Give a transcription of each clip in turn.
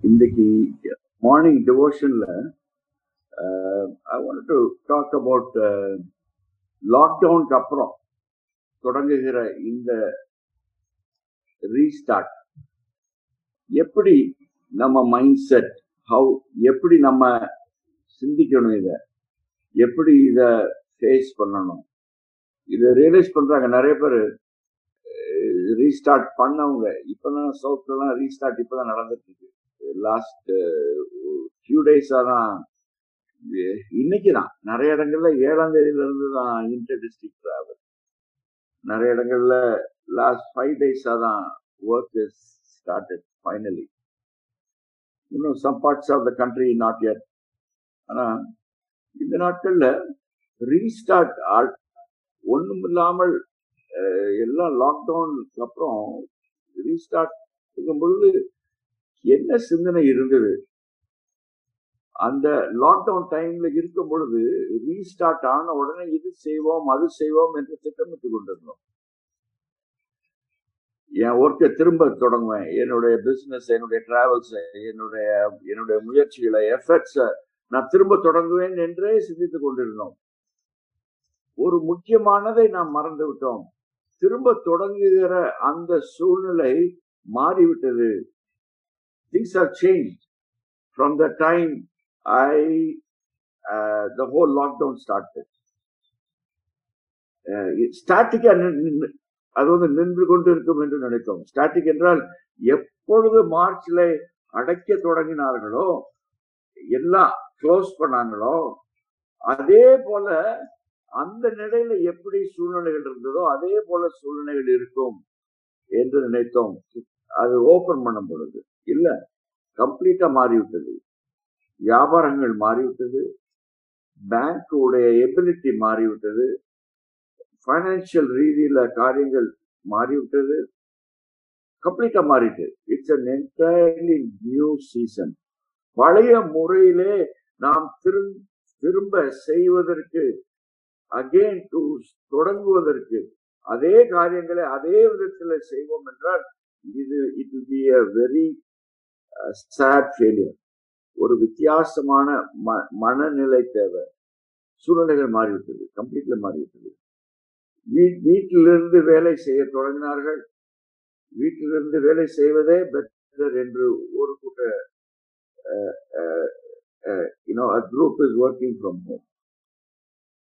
இன்னைக்கு morning டிவோஷன்ல I want to talk about லாக்டவுனுக்கு அப்புறம் தொடங்குகிற இந்த ரீஸ்டார்ட் எப்படி நம்ம மைண்ட் செட் ஹவு எப்படி நம்ம சிந்திக்கணும் இத? எப்படி இத ஃபேஸ் பண்ணணும்? இதை ரியலைஸ் பண்றாங்க நிறைய பேர் ரீஸ்டார்ட் பண்ணவங்க. இப்பதான் சவுத்லாம் ரீஸ்டார்ட் இப்பதான் நடந்துட்டு இருக்கு. லாஸ்ட் ஃபியூ டேஸா தான் இன்னைக்கு தான். நிறைய இடங்கள்ல ஏழாம் தேதியில இருந்து தான் இன்டர் டிஸ்ட்ரிக்ட் டிராவல் நிறைய இடங்கள்ல லாஸ்ட் ஃபைவ் டேஸா தான் ஒர்க் இஸ் ஸ்டார்டட் ஃபைனலி இன்னும் some parts of the country not yet ஆனா இந்த நாட்கள்ல ரீஸ்டார்ட் ஒண்ணும் இல்லாமல் எல்லாம் லாக்டவுனுக்கு அப்புறம் ரீஸ்டார்ட் இருக்கும் பொழுது என்ன சிந்தனை இருந்தது? அந்த லாக்டவுன் டைம்ல இருக்கும் பொழுது ரீஸ்டார்ட் ஆன உடனே இது செய்வோம் அது செய்வோம் என்று திட்டமிட்டு கொண்டிருந்தோம். என் ஒர்க்கை திரும்ப தொடங்குவேன். என்னுடைய பிசினஸ் என்னுடைய டிராவல்ஸ் என்னுடைய என்னுடைய முயற்சிகளை எஃபர்ட்ஸ நான் திரும்ப தொடங்குவேன் என்றே சிந்தித்துக் கொண்டிருந்தோம். ஒரு முக்கியமானதை நாம் மறந்து விட்டோம். திரும்ப தொடங்குகிற அந்த சூழ்நிலை மாறிவிட்டது. Things are change from time I uh, I the whole lockdown started. Uh, ஸ்டாட்டிக்கா அது வந்து நின்று கொண்டு இருக்கும் என்று நினைத்தோம். ஸ்டாட்டிக் என்றால் எப்பொழுது மார்ச்ல அடைக்க தொடங்கினார்களோ எல்லாம் க்ளோஸ் பண்ணாங்களோ அதே போல அந்த நிலையில எப்படி சூழ்நிலைகள் இருந்ததோ அதே போல சூழ்நிலைகள் இருக்கும் என்று நினைத்தோம். அது ஓபன் பண்ணும் பொழுது. இல்ல. கம்ப்ளீட்டா மாறிவிட்டது. வியாபாரங்கள் மாறிவிட்டது. பேங்குடைய எபிலிட்டி மாறிவிட்டது. பைனான்சியல் ரீதியில காரியங்கள் மாறிவிட்டது. கம்ப்ளீட்டா மாறிட்டு. It's an entirely new season பழைய முறையிலே நாம் திரும்ப செய்வதற்கு அகெயின் டு தொடங்குவதற்கு அதே காரியங்களை அதே விதத்தில் செய்வோம் என்றால் இது it will be a very sad failure ஒரு வித்தியாசமான ம மனநிலை தேவை. சூழ்நிலைகள் மாறிவிட்டது. கம்ப்ளீட்ல மாறிவிட்டது. வீ வீட்டிலிருந்து வேலை செய்ய தொடங்கினார்கள். வீட்டிலிருந்து வேலை செய்வதே பெட்டர் என்று ஒரு கூட்ட you know a group is working from home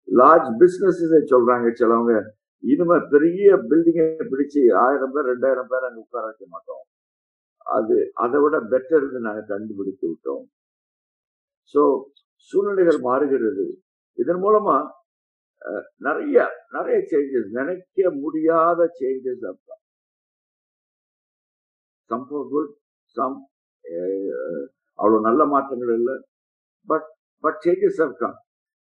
large business சொல்றாங்க சிலவங்க. இனிமே பெரிய பில்டிங்கை பிடிச்சு ஆயிரம் பேர் ரெண்டாயிரம் பேர் அங்கே உட்கார வைக்க மாட்டோம். அது அதை விட பெட்டர்னு நாங்கள் கண்டுபிடித்து விட்டோம். ஸோ சூழ்நிலைகள் மாறுகிறது. இதன் மூலமா நிறைய நிறைய சேஞ்சஸ் நினைக்க முடியாத சேஞ்சஸ் அப்பதான் சம் குட் சம் அவ்வளோ நல்ல மாற்றங்கள் இல்லை. பட் பட் சேஞ்சஸ் கம்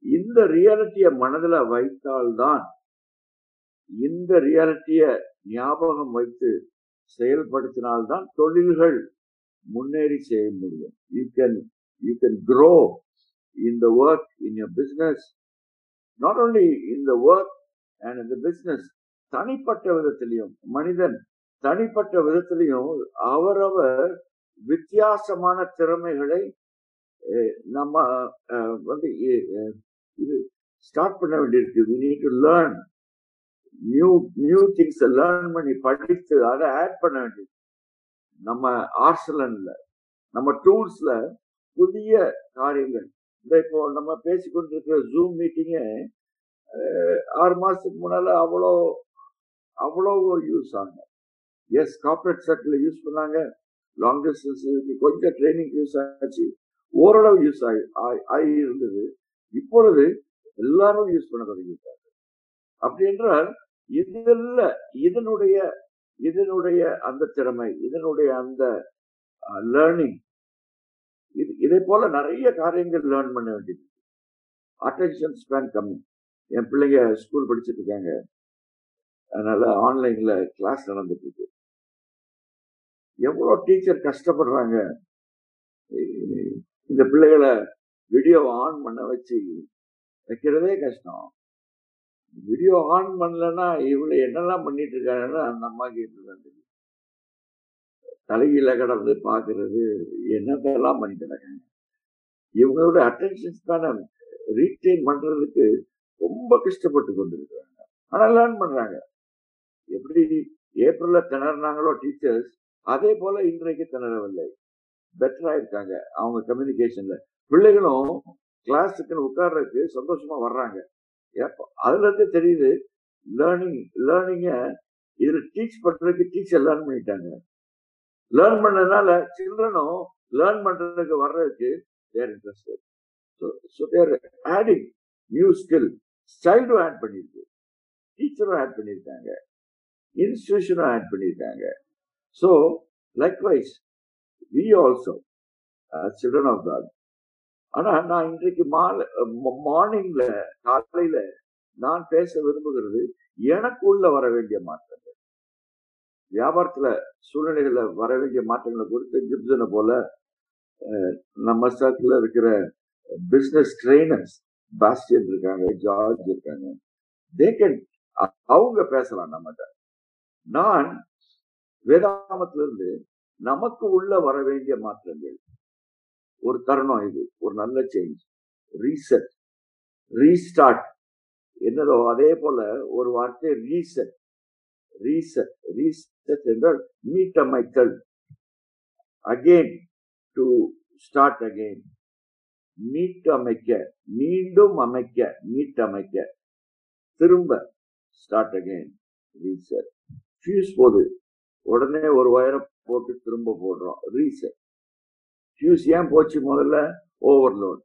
இந்த ரியாலிட்டியை மனதில் வைத்தால்தான் இந்த ரியாலிட்டியை ஞாபகம் வைத்து செயல்படுத்தினால்தான் தொழில்கள் முன்னேறி செய்ய முடியும். You can you can grow in the work in your business not only in the work and இந்த பிஸ்னஸ் தனிப்பட்ட விதத்திலையும் மனிதன் தனிப்பட்ட விதத்திலையும் அவரவர் வித்தியாசமான திறமைகளை நம்ம வந்து இது ஸ்டார்ட் பண்ண வேண்டியிருக்கு. We need to learn new new things learn பண்ணி படித்து அதை ஆட் பண்ண வேண்டியது. நம்ம ஆர்சலன்ல நம்ம டூல்ஸ்ல புதிய காரியங்கள். இந்த இப்போ நம்ம பேசிக்கொண்டிருக்கிற ஜூம் மீட்டிங்க ஆறு மாசத்துக்கு முன்னால அவ்வளோ அவ்வளோ யூஸ் ஆகும் எஸ் கார்பரேட் சர்க்கிள் யூஸ் பண்ணாங்க. லாங் டிஸ்டன்ஸ் கொஞ்சம் ட்ரைனிங் யூஸ் ஆச்சு. ஓரளவு யூஸ் ஆகி ஆகி இருந்தது இப்பொழுது எல்லாரும் யூஸ் பண்ண தொடங்கிட்டாங்க. அப்படி என்றால் இதில் இதனுடைய இதனுடைய அந்த திறமை இதனுடைய அந்த லேர்னிங் இது இதை போல நிறைய காரியங்கள் லேர்ன் பண்ண வேண்டியது. அட்டென்ஷன் ஸ்பேன் கம்மி. என் பிள்ளைங்க ஸ்கூல் படிச்சுட்டு இருக்காங்க. அதனால ஆன்லைன்ல கிளாஸ் நடந்துட்டு இருக்கு எவ்வளோ டீச்சர் கஷ்டப்படுறாங்க. இந்த பிள்ளைகளை வீடியோ ஆன் பண்ண வச்சு வைக்கிறதே கஷ்டம். வீடியோ ஆன் பண்ணலன்னா இவ்வளவு என்னெல்லாம் பண்ணிட்டு இருக்காங்கன்னா அந்த அம்மா கேட்டுதான் தெரியும். தலைகீழ கடந்து பாக்குறது என்னதெல்லாம் பண்ணிட்டு இருக்காங்க இவங்களோட அட்டென்ஷன் ஸ்பேனை ரீட்டைன் பண்றதுக்கு ரொம்ப கஷ்டப்பட்டு கொண்டிருக்கிறாங்க. ஆனா லேர்ன் பண்றாங்க. எப்படி ஏப்ரல்ல திணறினாங்களோ டீச்சர்ஸ் அதே போல இன்றைக்கு திணறவில்லை. பெட்டரா இருக்காங்க. அவங்க கம்யூனிகேஷன்ல பிள்ளைகளும் கிளாஸுக்குன்னு உட்கார்றதுக்கு சந்தோஷமா வர்றாங்க. ஏப்ப- அதுல இருந்து தெரியுது லேர்னிங் லேர்னிங்க இதுல டீச் பண்றதுக்கு டீச்சர் லேர்ன் பண்ணிட்டாங்க. லேர்ன் பண்ணதுனால சில்ட்ரனும் லேர்ன் பண்றதுக்கு வர்றதுக்கு they're interested so they're adding new skill சைல்டும் add பண்ணியிருக்கு டீச்சரும் ஆட் பண்ணியிருக்காங்க இன்ஸ்டிடியூஷனும் ஆட் பண்ணியிருக்காங்க so likewise we also children of God ஆனா நான் இன்றைக்கு மாலை மார்னிங்ல காலையில நான் பேச விரும்புகிறது எனக்கு உள்ள வர வேண்டிய மாற்றங்கள். வியாபாரத்துல சூழ்நிலைகள்ல வர வேண்டிய மாற்றங்களை குறித்து கிப்சனை போல நம்ம சர்க்கிள் இருக்கிற பிசினஸ் ட்ரெயினர்ஸ் பாஸ்டியன் இருக்காங்க ஜார்ஜ் இருக்காங்க தே கேன் அவங்க பேசலாம் நம்மகிட்ட. நான் வேதாமத்திலிருந்து நமக்கு உள்ள வர வேண்டிய மாற்றங்கள். ஒரு தருணம் இது ஒரு நல்ல சேஞ்ச் ரீசெட் ரீஸ்டார்ட் என்னதோ அதே போல ஒரு வார்த்தை ரீசெட் ரீசெட் ரீசெட் என்றால் மீட்டமைத்தல். அகெயின் டு ஸ்டார்ட் அகெயின் மீட்டமைக்க மீண்டும் அமைக்க மீட்டமைக்க. திரும்ப ஸ்டார்ட் அகெயின் ரீசெட் ஃபியூஸ் போகுது உடனே ஒரு வயரை போட்டு திரும்ப போடுறோம். ரீசெட் ஃபியூஸ் ஏன் போச்சு முதல்ல? ஓவர்லோட்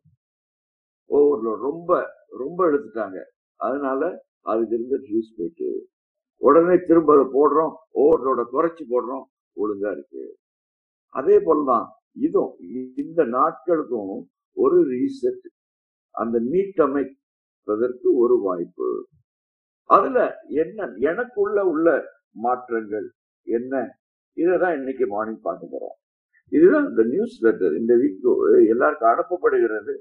ஓவர்லோட் ரொம்ப ரொம்ப எடுத்துட்டாங்க. அதனால அதுக்கு இருந்த ஃபியூஸ் போயிட்டு உடனே திரும்ப அதை போடுறோம். ஓவர்லோட குறைச்சி போடுறோம். ஒழுங்கா இருக்கு. அதே போலதான் இதுவும் இந்த நாட்களுக்கும் ஒரு ரீசெட் அந்த மீட்டமைப்பதற்கு ஒரு வாய்ப்பு. அதுல என்ன எனக்குள்ள உள்ள மாற்றங்கள் என்ன? இதைதான் இன்னைக்கு மார்னிங் பார்க்க போறோம். இதுதான் இந்த நியூஸ் லெட்டர் இந்த வீக் எல்லாருக்கும் அனுப்பப்படுகிறது.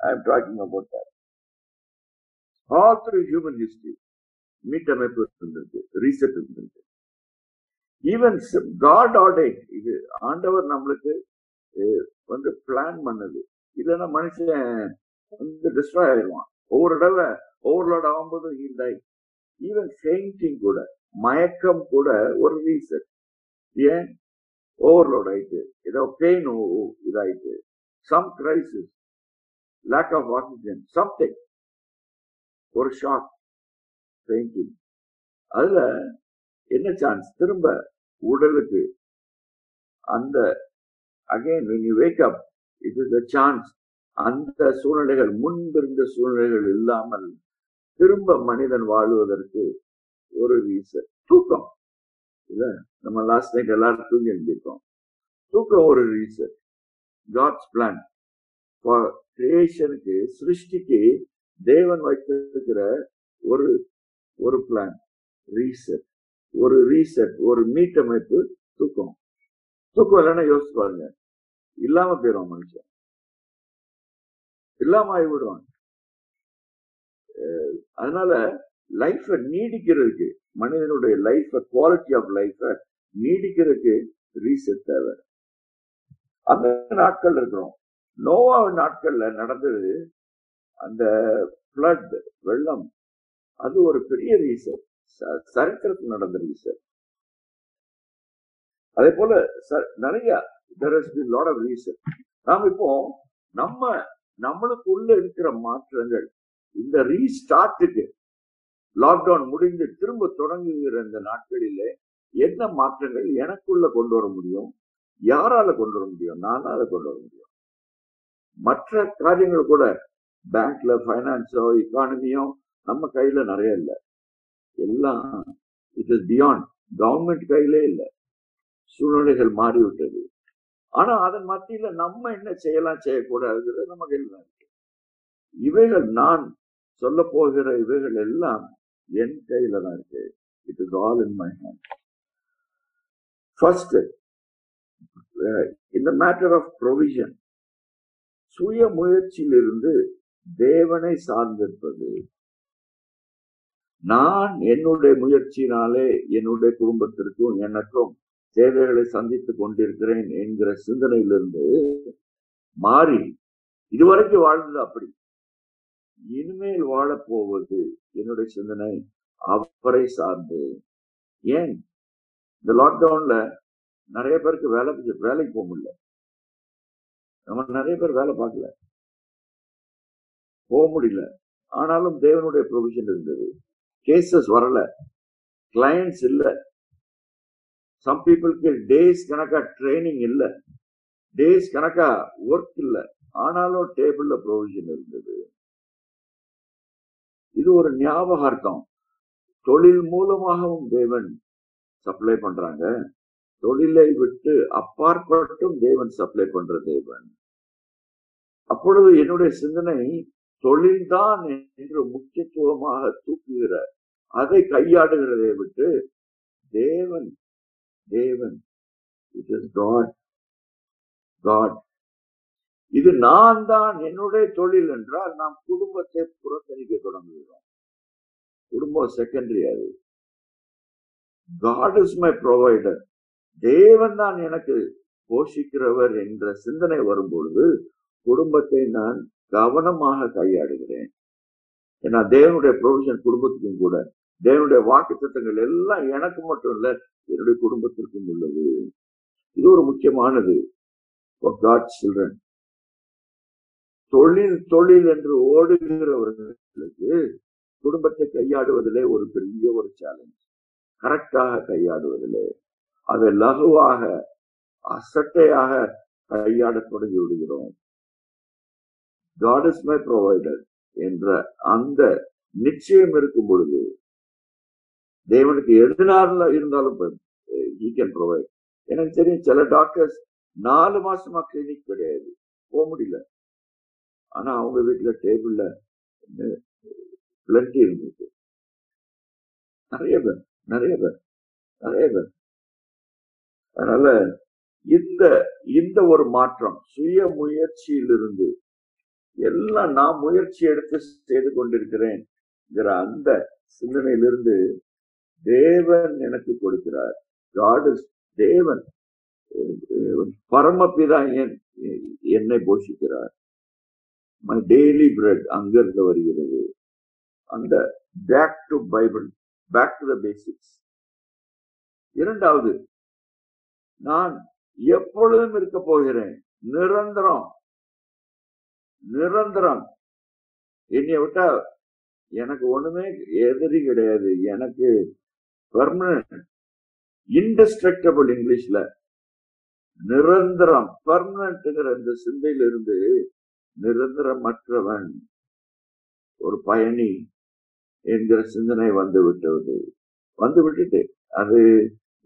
I am talking about that all through human history மீட்டமைப்பு இருந்திருக்கு ரீசெட் இருந்திருக்கு ஈவன் காட் ஆர்டர் இது ஆண்டவர் நம்மளுக்கு வந்து பிளான் பண்ணது. இல்லைன்னா மனுஷன் வந்து டிஸ்ட்ராய் ஆயிடுவான் ஒவ்வொரு தடவை ஓவர்லோட் ஆகும்போது ஹீல் ஈவன் ஃபெயிண்டிங் கூட மயக்கம் கூட ஒரு ரீசன் ஏன்? ஓவர்லோட் ஆயிட்டு ஏதோ pain இதாயிட்டு some crisis lack of oxygen something ஒரு ஷாக் பெயிண்டிங் அதுல என்ன சான்ஸ் திரும்ப உடலுக்கு அந்த again when wake up up it is a அந்த சூழ்நிலைகள் முன்பிருந்த சூழ்நிலைகள் இல்லாமல் திரும்ப மனிதன் வாழ்வதற்கு ஒரு ரீசன் தூக்கம். இல்ல? நம்ம லாஸ்ட் நைட் எல்லாரும் தூங்கி எழுந்திருக்கோம். தூக்கம் ஒரு ரீசன் காட்ஸ் பிளான் ஃபார் கிரியேஷனுக்கு சிருஷ்டிக்கு தேவன் வைத்திருக்கிற ஒரு ஒரு பிளான் ரீசெட் ஒரு ரீசெட் ஒரு மீட்டமைப்பு தூக்கம். தூக்கம் இல்லைன்னா யோசிச்சு பாருங்க. இல்லாம போயிடும் மனுஷன். இல்லாம ஆகிவிடுவான் அதனால லைஃப நீடிக்கிறதுக்கு மனிதனுடைய லைஃப குவாலிட்டி ஆஃப் லைஃப நீடிக்கிறதுக்கு ரீசெட் தேவை. அந்த நாட்கள் இருக்கிறோம். நோவா நாட்கள்ல நடந்தது அந்த ஃப்ளட் வெள்ளம் அது ஒரு பெரிய ரீசன் சரித்திரத்தில் நடந்த ரீசன் அதே போல ச- நிறைய there has நாம் இப்போ நம்ம நம்மளுக்குள்ள இருக்கிற மாற்றங்கள் இந்த ரீஸ்டார்ட்டுக்கு லாக்டவுன் முடிந்து திரும்ப தொடங்குகிற இந்த நாட்களிலே என்ன மாற்றங்கள் எனக்குள்ள கொண்டு வர முடியும்? யாரால கொண்டு வர முடியும்? நானால கொண்டு வர முடியும். மற்ற காரியங்கள் கூட பேங்க்ல பைனான்ஸோ இக்கானமியோ நம்ம கையில நிறைய இல்லை. எல்லாம் இட் இஸ் பியாண்ட் கவர்மெண்ட் கையிலே இல்லை. சூழ்நிலைகள் மாறிவிட்டது. ஆனா அதன் மத்தியில நம்ம என்ன செய்யலாம் செய்யக்கூடாதுங்கிறது நம்ம கையில் இருக்கு. இவைகள் நான் சொல்ல போகிற இவைகள் எல்லாம் என் கையில தான் இருக்கு. It is all in my hand first இந்த மேட்டர் ஆஃப் ப்ரொவிஷன் சுய முயற்சியிலிருந்து தேவனை சார்ந்திருப்பது. நான் என்னுடைய முயற்சியினாலே என்னுடைய குடும்பத்திற்கும் எனக்கும் தேவைகளை சந்தித்துக் கொண்டிருக்கிறேன் என்கிற சிந்தனையிலிருந்து மாறி இதுவரைக்கும் வாழ்ந்தது அப்படி. இனிமேல் வாழப்போவது என்னுடைய சிந்தனை அவரை சார்ந்து. ஏன்? இந்த லாக்டவுன்ல நிறைய பேருக்கு வேலை வேலைக்கு போக முடியல. நம்ம நிறைய பேர் வேலை பார்க்கல. போக முடியல. ஆனாலும் தேவனுடைய ப்ரொவிஷன் இருந்தது. கேசஸ் வரல. கிளையன்ஸ் இல்லை. சம் பீப்புளுக்கு டேஸ் கணக்கா ட்ரைனிங் இல்லை. டேஸ் கணக்கா ஒர்க் இல்லை. ஆனாலும் டேபிள்ல ப்ரொவிஷன் இருந்தது. இது ஒரு ஞாபகார்த்தம். தொழில் மூலமாகவும் தேவன் சப்ளை பண்றாங்க. தொழிலை விட்டு அப்பாற்பட்டும் தேவன் சப்ளை பண்ற தேவன். அப்பொழுது என்னுடைய சிந்தனை தொழில்தான் என்று முக்கியத்துவமாக தூக்குகிற அதை கையாடுகிறதை விட்டு தேவன் தேவன் இட் இஸ் காட் காட் இது நான் தான் என்னுடைய தொழில் என்றால் நாம் குடும்பத்தை புறக்கணிக்க தொடங்குகிறோம். குடும்பம் செகண்டரி அது. காட் இஸ் மை ப்ரொவைடர் தேவன் தான் எனக்கு போஷிக்கிறவர் என்ற சிந்தனை வரும்பொழுது குடும்பத்தை நான் கவனமாக கையாடுகிறேன் ஏன்னா தேவனுடைய ப்ரொவிஷன் குடும்பத்துக்கும் கூட தேவனுடைய வாக்கு திட்டங்கள் எல்லாம் எனக்கு மட்டும் இல்ல என்னுடைய குடும்பத்திற்கும் உள்ளது. இது ஒரு முக்கியமானது. காட் சில்ட்ரன் தொழில் தொழில் என்று ஓடுகிறவர்களுக்கு குடும்பத்தை கையாடுவதிலே ஒரு பெரிய ஒரு சேலஞ்ச் கரெக்டாக கையாடுவதிலே அதை லகுவாக அசட்டையாக கையாட தொடங்கி விடுகிறோம். காட் இஸ் மை ப்ரொவைடர் என்ற அந்த நிச்சயம் இருக்கும் பொழுது தேவனுக்கு எதுனால இருந்தாலும் ஈ கேன் ப்ரொவைட் எனக்கு தெரியும் சில டாக்டர்ஸ் நாலு மாசமா கிளினிக் கிடையாது. போக முடியல. ஆனா அவங்க வீட்டுல டேபிள்ல பிளண்டி இருந்துச்சு. நிறைய பேர் நிறைய பேர் நிறைய பேர். அதனால இந்த இந்த ஒரு மாற்றம் சுய முயற்சியிலிருந்து எல்லாம் நான் முயற்சி எடுத்து செய்து கொண்டிருக்கிறேன் அந்த சிந்தனையிலிருந்து தேவன் எனக்கு கொடுக்கிறார். காடு தேவன். பரமபிதா என்னை போஷிக்கிறார். மை டெய்லி பிரெட் அங்கிருந்து வருகிறது. அந்த back to Bible back to the basics இரண்டாவது நான் எப்பொழுதும் இருக்க போகிறேன். நிரந்தரம். நிரந்தரம். என்னைய விட்டா எனக்கு ஒண்ணுமே எதிரி கிடையாது. எனக்கு பர்மனன்ட் இன்டஸ்ட்ரக்டபிள் இங்கிலீஷ்ல நிரந்தரம். பர்மனன்ட்ங்கிற இந்த சிந்தையிலிருந்து நிரந்தரமற்றவன் ஒரு பயணி என்கிற சிந்தனை வந்து விட்டது. வந்து விட்டுட்டு அது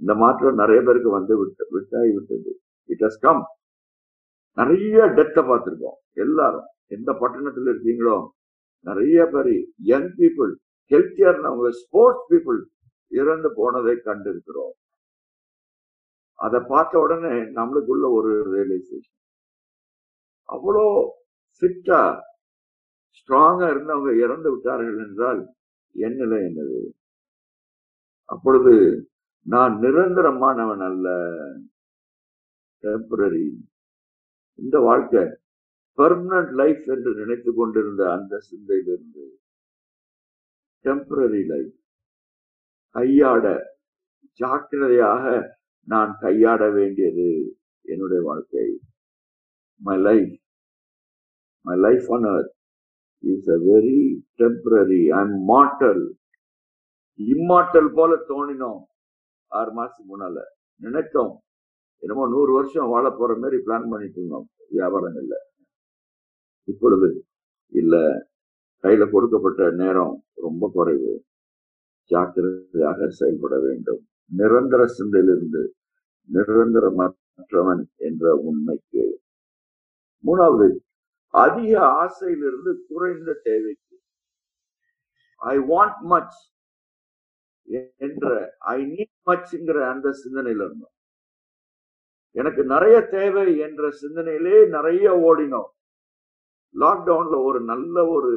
இந்த மாற்றம் நிறைய பேருக்கு வந்து விட்டு விட்டாகி விட்டது. இட் ஹஸ் கம் நிறைய டெத்தை பார்த்துருக்கோம் எல்லாரும். எந்த பட்டணத்துல இருக்கீங்களோ நிறைய பேர் யங் பீப்புள் ஹெல்த்தியா இருந்தவங்க ஸ்போர்ட்ஸ் பீப்புள் இறந்து போனதை கண்டிருக்கிறோம். அதை பார்த்த உடனே நம்மளுக்குள்ள ஒரு ரியலைசேஷன் அவ்வளோ ஃபிட்டா ஸ்ட்ராங்கா இருந்தவங்க இறந்து விட்டார்கள் என்றால் என் நிலை என்னது? அப்பொழுது நான் நிரந்தரமானவன் அல்ல. டெம்பரரி இந்த வாழ்க்கை பெர்மனன்ட் லைஃப் என்று நினைத்து கொண்டிருந்த அந்த சிந்தையிலிருந்து. டெம்பரரி லைஃப் கையாட ஜாக்கிரதையாக நான் கையாட வேண்டியது என்னுடைய வாழ்க்கை. My life my life on earth is a very temporary. I'm mortal. Mortal immortal போல தோணினோம். ஆறு மாசத்துக்கு முன்னால. நினைத்தோம். என்னமோ நூறு வருஷம் வாழ போற மாதிரி பிளான் பண்ணிட்டு இருந்தோம். வியாபாரங்கள்ல இப்பொழுது இல்ல. கையில கொடுக்கப்பட்ட நேரம் ரொம்ப குறைவு. ஜாக்கிரதையாக செயல்பட வேண்டும். நிரந்தர சிந்தையிலிருந்து நிரந்தரமற்றவன் என்ற உண்மைக்கு. மூணாவது அதிக ஆசையிலிருந்து குறைந்த தேவைக்கு. ஐ வாண்ட் மச் என்ற ஐ நீட் மச்ங்கிற அந்த சிந்தனையில இருந்தோம் எனக்கு நிறைய தேவை என்ற சிந்தனையிலே நிறைய ஓடினோம். லாக்டவுன்ல ஒரு நல்ல ஒரு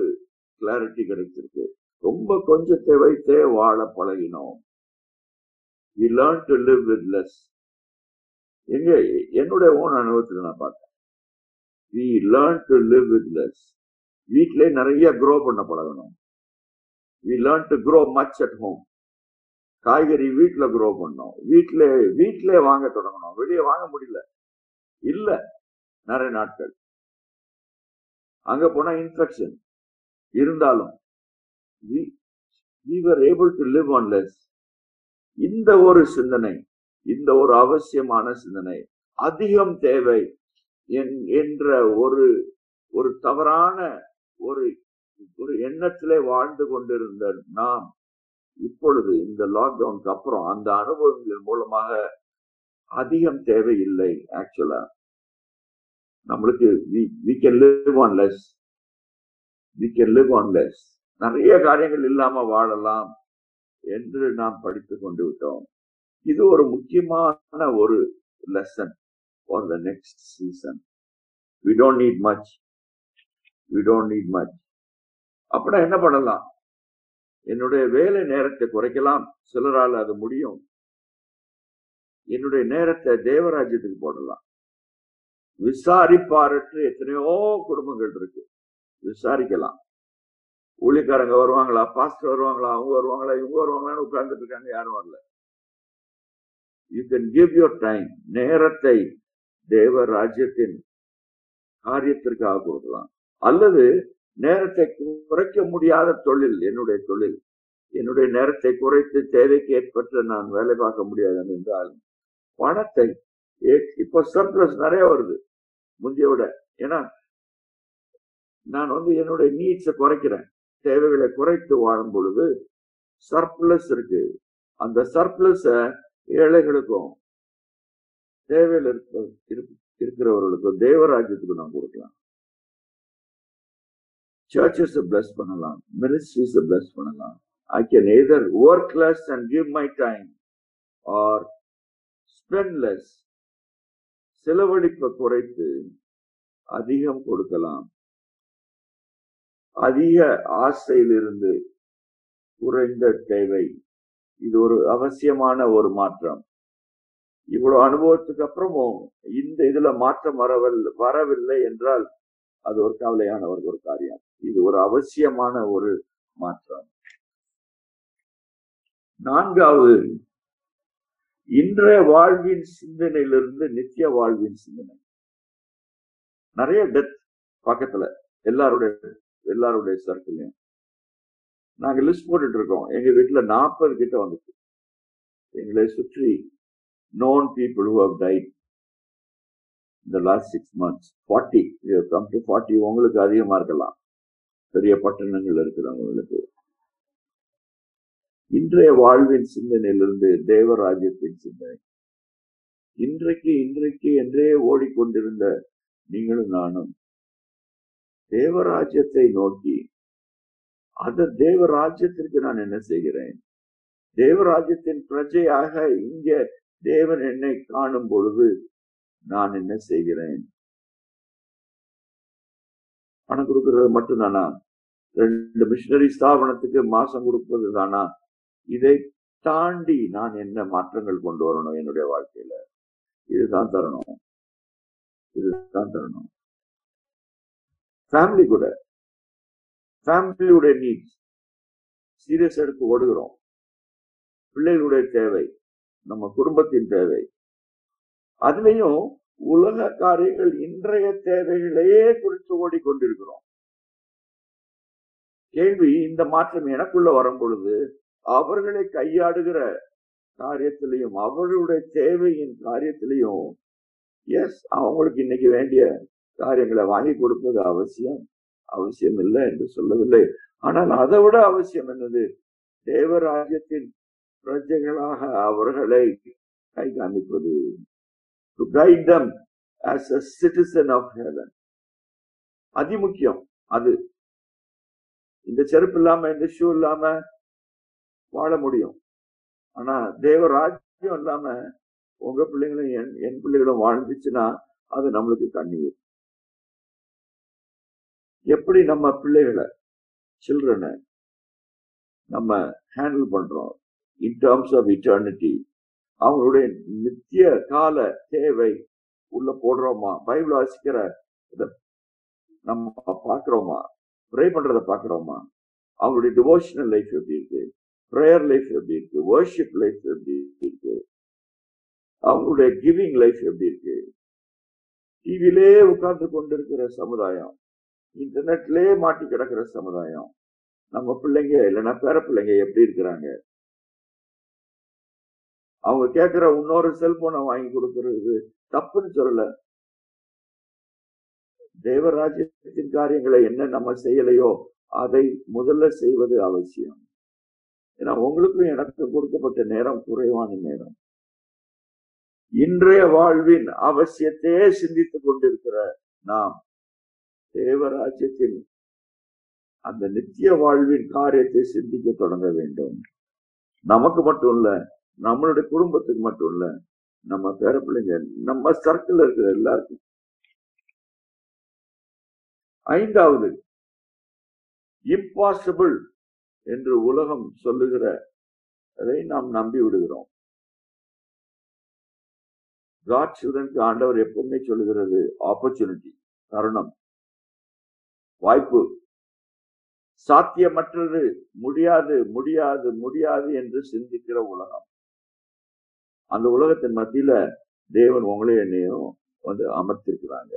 கிளாரிட்டி கிடைச்சிருக்கு. ரொம்ப கொஞ்சத்தை வைத்தே வாழ பழகினோம். We learn to live with less எங்க என்னுடைய ஓன் அனுபவத்தில் நான் பார்த்தேன். We learn to live with less வீட்டிலே நிறைய க்ரோ பண்ண பழகணும். We learn to grow much at home காய்கறி வீட்டில் க்ரோ பண்ணோம். வீட்டில் வீட்டிலே வாங்க தொடங்கணும். வெளியே வாங்க முடியல. இல்லை. நிறைய நாட்கள். அங்க போனா இன்ஃபெக்ஷன் இருந்தாலும் able to live on less இந்த ஒரு சிந்தனை இந்த ஒரு அவசியமான சிந்தனை அதிகம் தேவை. என்ற ஒரு ஒரு தவறான ஒரு ஒரு எண்ணத்திலே வாழ்ந்து கொண்டிருந்த நாம் இப்பொழுது இந்த லாக்டவுனுக்கு அப்புறம் அந்த அனுபவங்களின் மூலமாக அதிகம் தேவையில்லை ஆக்சுவலா நம்மளுக்கு we can live on less we can live on less நிறைய காரியங்கள் இல்லாம வாழலாம் என்று நாம் படித்து கொண்டு விட்டோம். இது ஒரு முக்கியமான ஒரு lesson for the next season we don't need much we don't need much அப்படின்னா என்ன பண்ணலாம்? என்னுடைய வேலை நேரத்தை குறைக்கலாம். சிலரால் அது முடியும். என்னுடைய நேரத்தை தேவராஜ்யத்துக்கு போடலாம். விசாரிப்பாரற்று எத்தனையோ குடும்பங்கள் இருக்கு. விசாரிக்கலாம். ஊழிக்காரங்க வருவாங்களா? பாஸ்டர் வருவாங்களா? அவங்க வருவாங்களா? இவங்க வருவாங்களான்னு உட்கார்ந்துட்டு இருக்காங்க. யாரும் வரல. You can give your time நேரத்தை தேவ ராஜ்யத்தின் காரியத்திற்காக கொடுக்கலாம். அல்லது நேரத்தை குறைக்க முடியாத தொழில் என்னுடைய தொழில். என்னுடைய நேரத்தை குறைத்து தேவைக்கு ஏற்பட்டு நான் வேலை பார்க்க முடியாது என்றால் பணத்தை ஏ- இப்போ சர்ப்ளஸ் நிறைய வருது முந்தைய விட. ஏன்னா நான் வந்து என்னுடைய நீட்ஸை குறைக்கிறேன். தேவைகளை குறைத்து வாழும் பொழுது சர்ப்ளஸ் இருக்கு. அந்த சர்ப்ளஸ ஏழைகளுக்கும் தேவையில் இருக்க இருக்கிறவர்களுக்கு இருக்கிறவர்களுக்கும் தேவராஜ்யத்துக்கும் நான் கொடுக்கலாம். சர்ச்சஸ் பிளஸ் பண்ணலாம். மினிஸ்ட்ரிஸ் பிளஸ் பண்ணலாம். I can either work less and give my time or spend less செலவழிப்பை குறைத்து அதிகம் கொடுக்கலாம். அதிக ஆசையிலிருந்து குறைந்த தேவை. இது ஒரு அவசியமான ஒரு மாற்றம். இவ்வளவு அனுபவத்துக்கு அப்புறமும் இந்த இதுல மாற்றம் வரவில்லை வரவில்லை என்றால் அது ஒரு கவலையான ஒரு ஒரு காரியம். இது ஒரு அவசியமான ஒரு மாற்றம். நான்காவது இன்றைய வாழ்வின் சிந்தனையிலிருந்து நித்திய வாழ்வின் சிந்தனை. நிறைய டெத் பக்கத்துல எல்லாருடைய எல்லாருடைய சர்க்கிளையும் நாங்க லிஸ்ட் போட்டுட்டு இருக்கோம். எங்க வீட்டுல நாற்பது கிட்ட வந்துச்சு. எங்களை சுற்றி known people who have died in the last six months. 40 we have come to 40 உங்களுக்கு அதிகமா இருக்கலாம். பெரிய பட்டணங்கள் இருக்கிறவங்களுக்கு. இன்றைய வாழ்வின் சிந்தனையிலிருந்து தேவராஜ்யத்தின் சிந்தனை. இன்றைக்கு இன்றைக்கு என்றே ஓடிக்கொண்டிருந்த நீங்களும் நானும் தேவராஜ்யத்தை நோக்கி அந்த தேவராஜ்யத்திற்கு நான் என்ன செய்கிறேன்? தேவராஜ்யத்தின் பிரஜையாக இங்க தேவன் என்னை காணும் பொழுது நான் என்ன செய்கிறேன்? பணம் கொடுக்கிறது மட்டும்தானா? ரெண்டு மிஷினரி ஸ்தாபனத்துக்கு மாசம் கொடுப்பது தானா இதை தாண்டி நான் என்ன மாற்றங்கள் கொண்டு வரணும் என்னுடைய வாழ்க்கையில? இதுதான் தரணும். இதுதான் தரணும். ஃபேமிலி கூட. ஃபேமிலியுடைய நீட்ஸ் சீரியஸ் எடுத்து ஓடுகிறோம். பிள்ளைகளுடைய தேவை. நம்ம குடும்பத்தின் தேவை. அதுலயும் உலக காரியங்கள் இன்றைய தேவைகளையே குறித்து ஓடிக்கொண்டிருக்கிறோம். கேள்வி இந்த மாற்றம் எனக்குள்ள வரும் பொழுது அவர்களை கையாடுகிற காரியத்திலையும் அவர்களுடைய தேவையின் காரியத்திலையும் எஸ் அவங்களுக்கு இன்னைக்கு வேண்டிய காரியங்களை வாங்கி கொடுப்பது அவசியம் அவசியம் இல்லை என்று சொல்லவில்லை. ஆனால் அதை விட அவசியம் என்னது? தேவராஜ்யத்தின் பிரஜைகளாக அவர்களை கை காண்பிப்பது to guide them as a citizen of heaven அதி முக்கியம் அது இந்த செருப்பு இல்லாம இந்த ஷூ இல்லாம வாழ முடியும். ஆனா தேவராஜ்யம் இல்லாம உங்க பிள்ளைங்களும் என் என் பிள்ளைகளும் வாழ்ந்துச்சுன்னா அது நம்மளுக்கு கண்ணீர். எப்படி நம்ம பிள்ளைகளை சில்ட்ரனை நம்ம ஹேண்டில் பண்றோம்? இன் டேர்ம்ஸ் ஆஃப் இட்டர்னிட்டி அவங்களுடைய நித்திய கால தேவை உள்ள போடுறோமா? பைபிள் வாசிக்கிற நம்ம பார்க்குறோமா? ப்ரே பண்றத பார்க்குறோமா? அவங்களுடைய டிவோஷனல் லைஃப் எப்படி இருக்கு? ப்ரேயர் லைஃப் எப்படி இருக்கு? வர்ஷிப் லைஃப் எப்படி இருக்கு? அவங்களுடைய கிவிங் லைஃப் எப்படி இருக்கு? டிவிலே உட்கார்ந்து கொண்டிருக்கிற சமுதாயம் இன்டர்நெட்லே மாட்டி கிடக்கிற சமுதாயம் நம்ம பிள்ளைங்க இல்லைன்னா பேர பிள்ளைங்க எப்படி இருக்கிறாங்க? அவங்க கேட்கிற இன்னொரு செல்போனை வாங்கி கொடுக்கறது. தப்புன்னு சொல்லல. தேவராஜ்யத்தின் காரியங்களை என்ன நம்ம செய்யலையோ அதை முதல்ல செய்வது அவசியம். ஏன்னா உங்களுக்கும் எனக்கு கொடுக்கப்பட்ட நேரம் குறைவான நேரம். இன்றைய வாழ்வின் அவசியத்தையே சிந்தித்துக் கொண்டிருக்கிற நாம் தேவராஜ்யத்தின் அந்த நித்திய வாழ்வின் காரியத்தை சிந்திக்க தொடங்க வேண்டும். நமக்கு மட்டும் இல்ல நம்மளுடைய குடும்பத்துக்கு மட்டும் இல்ல நம்ம பேர பிள்ளைங்க நம்ம சர்க்கிள் இருக்கிற எல்லாருக்கும். ஐந்தாவது இம்பாசிபிள் என்று உலகம் சொல்லுகிற அதை நாம் நம்பி விடுகிறோம். காட் சில்ட்ரனுக்கு ஆண்டவர் எப்பவுமே சொல்லுகிறது ஆப்பர்ச்சுனிட்டி தருணம் வாய்ப்பு. சாத்தியமற்றது முடியாது முடியாது முடியாது என்று சிந்திக்கிற உலகம். அந்த உலகத்தின் மத்தியில தேவன் உங்களே என்னையும் வந்து அமர்த்திருக்கிறாங்க.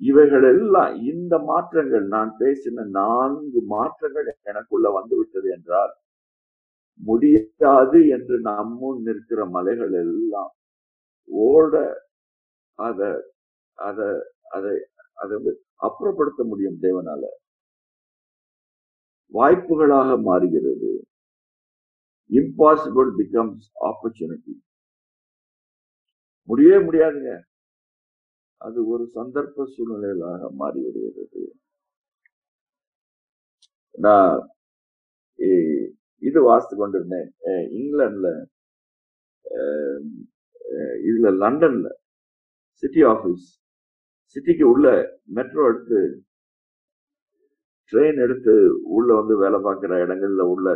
இவைகள் எல்லாம் இந்த மாற்றங்கள் நான் பேசின நான்கு மாற்றங்கள் எனக்குள்ள வந்து விட்டது என்றால் முடியாது என்று நம் முன் நிற்கிற மலைகள் எல்லாம் ஓட அத அத அதை அதை வந்து அப்புறப்படுத்த முடியும் தேவனால. வாய்ப்புகளாக மாறுகிறது. இம்பாசிபிள் பிகம்ஸ் ஆப்பர்ச்சுனிட்டி முடியவே முடியாதுங்க. அது ஒரு சந்தர்ப்ப சூழ்நிலைகளாக மாறிவிடுகிறது. நான் இது வாசித்து கொண்டிருந்தேன். அஹ் இங்கிலாந்துல அஹ், இதுல லண்டன்ல சிட்டி ஆஃபீஸ் சிட்டிக்கு உள்ள மெட்ரோ எடுத்து ட்ரெயின் எடுத்து உள்ள வந்து வேலை பார்க்குற இடங்கள்ல உள்ள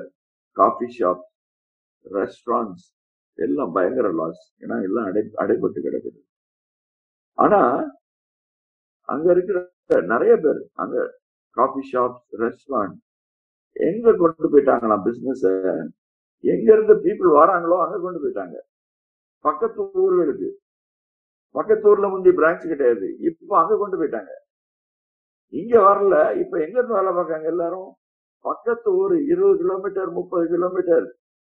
காஃபி ஷாப் ரெஸ்டாரண்ட்ஸ் எல்லாம் பயங்கர லாஸ் ஏன்னா எல்லாம் அடை அடைபட்டு கிடக்குது. ஆனா அங்க இருக்கிற நிறைய பேர் அங்க காஃபி ஷாப்ஸ் ரெஸ்டாரண்ட் எங்க கொண்டு போயிட்டாங்களாம் பிசினஸ் எங்க இருந்து பீப்புள் வராங்களோ அங்க கொண்டு போயிட்டாங்க. பக்கத்து ஊர்களுக்கு பக்கத்து ஊர்ல முந்தி பிரான்ச் கிடையாது. இப்ப அங்க கொண்டு போயிட்டாங்க. இங்க வரல இப்ப எங்க இருந்து வேலை பார்க்காங்க எல்லாரும்? பக்கத்து ஊர் இருபது கிலோமீட்டர் முப்பது கிலோமீட்டர்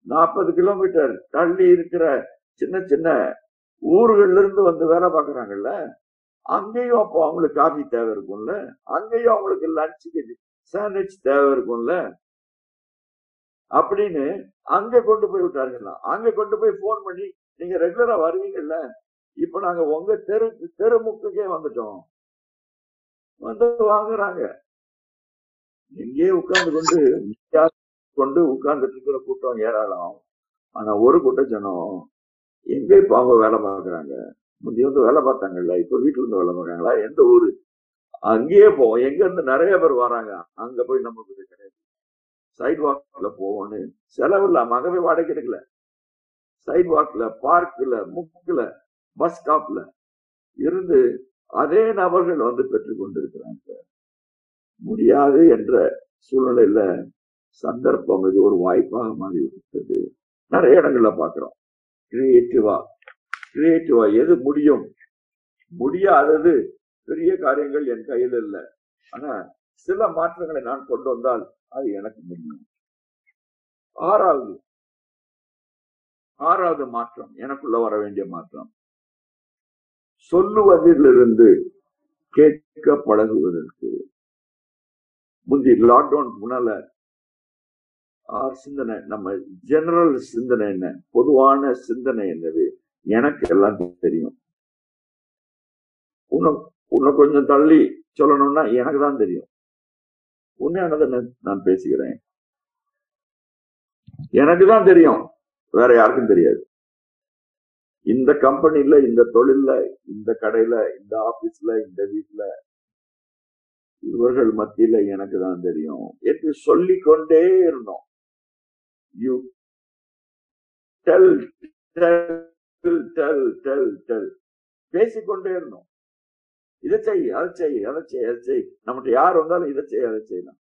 நாற்பது கிலோமீட்டர் தள்ளி இருக்கிற சின்ன சின்ன ஊர்கள்ல இருந்து வந்து வேலை பார்க்கறாங்கல்ல அங்கேயும் அப்போ அவங்களுக்கு காஃபி தேவை இருக்கும்ல அங்கேயும் அவங்களுக்கு லஞ்சுக்கு சாண்ட்விச் தேவை இருக்கும்ல அப்படின்னு அங்க கொண்டு போய் விட்டாருங்களாம் அங்க கொண்டு போய் போன் பண்ணி நீங்க ரெகுலரா வருவீங்கல்ல இப்ப நாங்க உங்க தெரு தெருமுக்குக்கே வந்துட்டோம். வந்து வாங்குறாங்க. எங்கேயே உட்கார்ந்து கொண்டு கொண்டு உட்கார்ந்துட்டு இருக்கிற கூட்டம் ஏராளம். ஆனா ஒரு கூட்ட ஜனம் எங்க இப்ப அவங்க வேலை பார்க்கறாங்க? முந்தைய வந்து வேலை பார்த்தாங்கல்ல? இப்ப வீட்டுல இருந்து வேலை பார்க்கறாங்களா? எந்த ஊரு? அங்கேயே போவோம் எங்க இருந்து நிறைய பேர் வராங்க. அங்க போய் நம்ம கிடையாது. சைட் வாக்ல போவோம்னு செலவு இல்லாம அங்க போய் வாடகை எடுக்கல. சைட் வாக்ல பார்க்ல முக்கில் பஸ் ஸ்டாப்ல இருந்து அதே நபர்கள் வந்து பெற்றுக் கொண்டிருக்கிறாங்க. முடியாது என்ற சூழ்நிலையில சந்தர்ப்பம் இது ஒரு வாய்ப்பாக மாறி விட்டது. நிறைய இடங்கள்ல பாக்குறோம் கிரியேட்டிவா கிரியேட்டிவா எது முடியும்? முடியாதது பெரிய காரியங்கள் என் கையில் இல்லை. ஆனா சில மாற்றங்களை நான் கொண்டு வந்தால் அது எனக்கு முடியும். ஆறாவது. ஆறாவது மாற்றம். எனக்குள்ள வர வேண்டிய மாற்றம். சொல்லுவதிலிருந்து கேட்க பழகுவதற்கு. முந்தி லாக்டவுன் முன்னால சிந்தனை நம்ம ஜெனரல் சிந்தனை என்ன? பொதுவான சிந்தனை என்னது? எனக்கு எல்லாம் தெரியும். உன்னை உன்னை கொஞ்சம் தள்ளி சொல்லணும்னா எனக்கு தான் தெரியும். உண்மையானதை நான் பேசுகிறேன் எனக்கு தான் தெரியும். வேற யாருக்கும் தெரியாது. இந்த கம்பெனில இந்த தொழில்ல இந்த கடையில இந்த ஆபீஸ்ல இந்த வீட்டுல இவர்கள் மத்தியில எனக்கு தான் தெரியும். என்று சொல்லிக்கொண்டே இருந்தோம். You you tell tell tell tell tell பேசிக்கொண்டே இருந்தோம். இதை செய் அதை செய் அதை செய் அதை செய். நம்மகிட்ட யார் வந்தாலும் இதை செய் அதை செய்யலாம்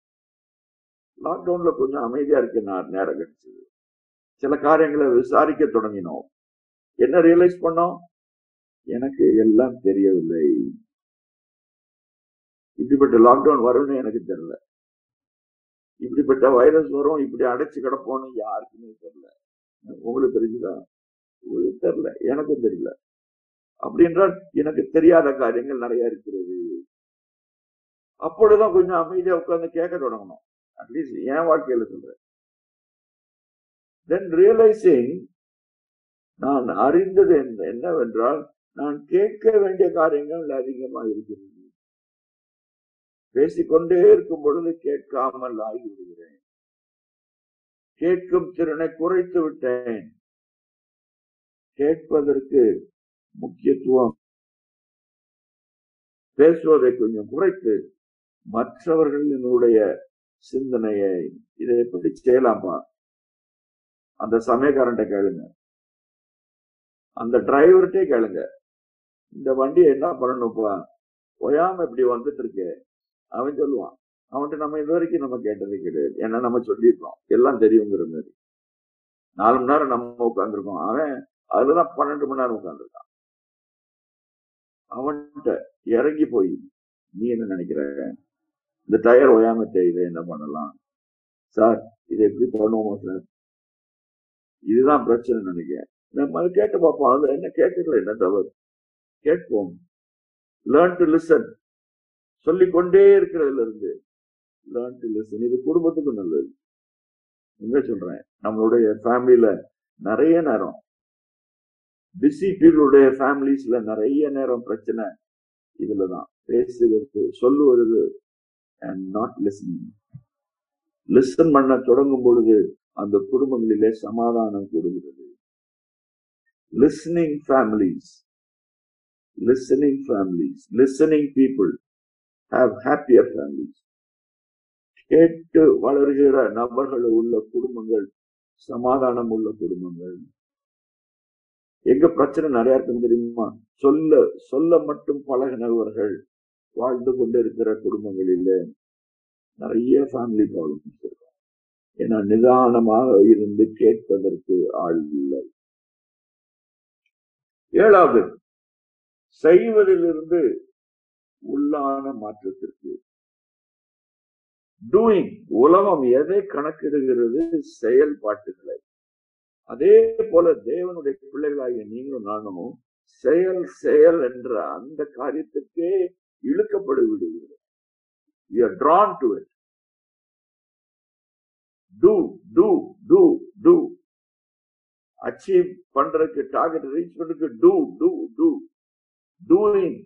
லாக்டவுன்ல கொஞ்சம் அமைதியா இருக்கு நான் நேரம் கிடைச்சது. சில காரியங்களை விசாரிக்க தொடங்கினோம். என்ன ரியலைஸ் பண்ணோம்? எனக்கு எல்லாம் தெரியவில்லை. இப்படிப்பட்ட லாக்டவுன் வரும்னு எனக்கு தெரியல. இப்படிப்பட்ட வைரஸ் வரும் இப்படி அடைச்சு கிடப்போம்னு யாருக்குமே தெரியல. உங்களுக்கு தெரிஞ்சுதா? உங்களுக்கு தெரியல. எனக்கும் தெரியல. அப்படின்றால் எனக்கு தெரியாத காரியங்கள் நிறைய இருக்கிறது. அப்பொழுதுதான் கொஞ்சம் அமைதியா உட்கார்ந்து கேட்க தொடங்கணும். அட்லீஸ்ட் என் வாழ்க்கையில சொல்றேன். தென் ரியலைசிங் நான் அறிந்தது என்னவென்றால் நான் கேட்க வேண்டிய காரியங்கள் அதிகமாக இருக்கிறது. பேசிக்கொண்டே இருக்கும் பொழுது கேட்காமல் ஆகிவிடுகிறேன். கேட்கும் திறனை குறைத்து விட்டேன். கேட்பதற்கு முக்கியத்துவம். பேசுவதை கொஞ்சம் குறைத்து மற்றவர்களினுடைய சிந்தனையை இதை எப்படி செய்யலாமா? அந்த சமயக்காரன்ட்ட கேளுங்க. அந்த டிரைவர்கிட்டே கேளுங்க. இந்த வண்டியை என்ன பண்ணணும்ப்பா? ஒயாம இப்படி வந்துட்டு இருக்கு. அவன் சொல்லுவான். அவன்கிட்ட நம்ம இது வரைக்கும் நம்ம கேட்டதே கிடையாது. ஏன்னா நம்ம சொல்லியிருக்கோம். எல்லாம் தெரியுங்கிற மாதிரி. நாலு மணி நேரம் நம்ம உட்காந்துருக்கோம் அவன் அதுலதான் பன்னெண்டு மணி நேரம் உட்காந்துருக்கான் அவன்கிட்ட இறங்கி போய் நீ என்ன நினைக்கிற? இந்த டயர் ஓயாம தெரியுது என்ன பண்ணலாம்? சார் இதை எப்படி பண்ணுவோமா சார்? இதுதான் பிரச்சனை நினைக்கிறேன். நம்ம அதை கேட்டு பார்ப்போம். அதுல என்ன கேட்கல என்ன தவறு? கேட்போம். லேர்ன் டு லிசன் சொல்லிக்கொண்டே இருக்கிறதுல இருந்து லிசன் இது குடும்பத்துக்கு நல்லது. எங்க சொல்றேன். நம்மளுடைய ஃபேமிலியில நிறைய நேரம் பிஸி பீப்புளுடைய ஃபேமிலிஸ்ல நிறைய நேரம் பிரச்சனை இதுலதான். பேசுவது சொல்லுவது அண்ட் நாட் லிசனிங் லிசன் பண்ண தொடங்கும் பொழுது அந்த குடும்பங்களிலே சமாதானம் கூடுகிறது. Listening families listening families listening people have happier families கேட்டு வளர்கிற நபர்கள் உள்ள குடும்பங்கள் சமாதானம் உள்ள குடும்பங்கள். எங்க பிரச்சனை நிறைய இருக்கும் தெரியுமா? சொல்ல சொல்ல மட்டும் பழகினவர்கள் வாழ்ந்து கொண்டிருக்கிற குடும்பங்களில் நிறைய ஃபேமிலி ப்ராப்ளம்ஸ் இருக்கும். ஏன்னா நிதானமாக இருந்து கேட்பதற்கு ஆள் இல்லை. ஏழாவது செய்வதிலிருந்து உள்ளான மாற்றத்திற்கு. டூயிங் உலகம் எதை கணக்கிடுகிறது? செயல்பாட்டுகளை. அதே போல தேவனுடைய பிள்ளைகளாகிய நீங்களும் நானும் செயல் செயல் என்ற அந்த காரியத்துக்கே இழுக்கப்படு விடுகிறது we are drawn to it. Do do achieve பண்றதுக்கு டார்கெட் ரீச் பண்றதுக்கு டூ டூ டூ டூயிங்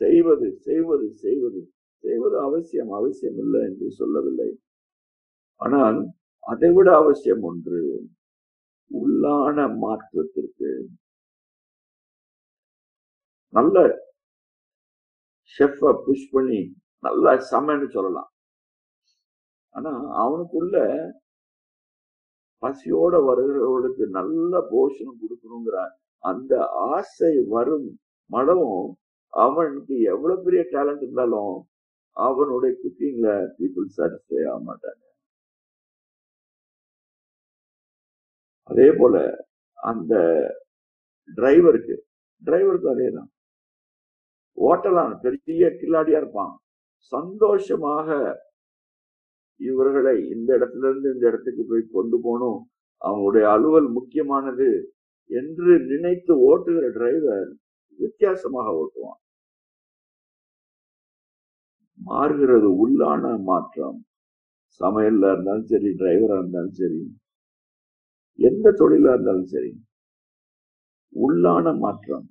செய்வது செய்வது செய்வது செய்வது அவசியம் அவசியம் இல்லை என்று சொல்லவில்லை. ஆனால் அதை விட அவசியம் ஒன்று உள்ளான மாற்றத்திற்கு. நல்ல ஷெஃப புஷ் பண்ணி நல்லா சமைன்னு சொல்லலாம். ஆனா அவனுக்குள்ள பசியோட வருகிறவர்களுக்கு நல்ல போஷணம் கொடுக்கணுங்கிற அந்த ஆசை வரும் மடவும் அவனுக்கு எவ்வளவு பெரிய டேலண்ட் இருந்தாலும் அவனுடைய குக்கிங்ல பீப்புள் சாட்டிஸ்ஃபை ஆக மாட்டாங்க. அதே போல அந்த டிரைவருக்கு டிரைவருக்கு அதேதான் ஓட்டலாம் பெரிய கில்லாடியா இருப்பான். சந்தோஷமாக இவர்களை இந்த இடத்துல இருந்து இந்த இடத்துக்கு போய் கொண்டு போகணும். அவங்களுடைய அலுவல் முக்கியமானது என்று நினைத்து ஓட்டுகிற டிரைவர் வித்தியாசமாக ஓட்டுவான். மாறுகிறது உள்ளான மாற்றம். சமையல்ல இருந்தாலும் சரி டிரைவரா இருந்தாலும் சரி எந்த தொழிலா இருந்தாலும் சரி உள்ளான மாற்றம்.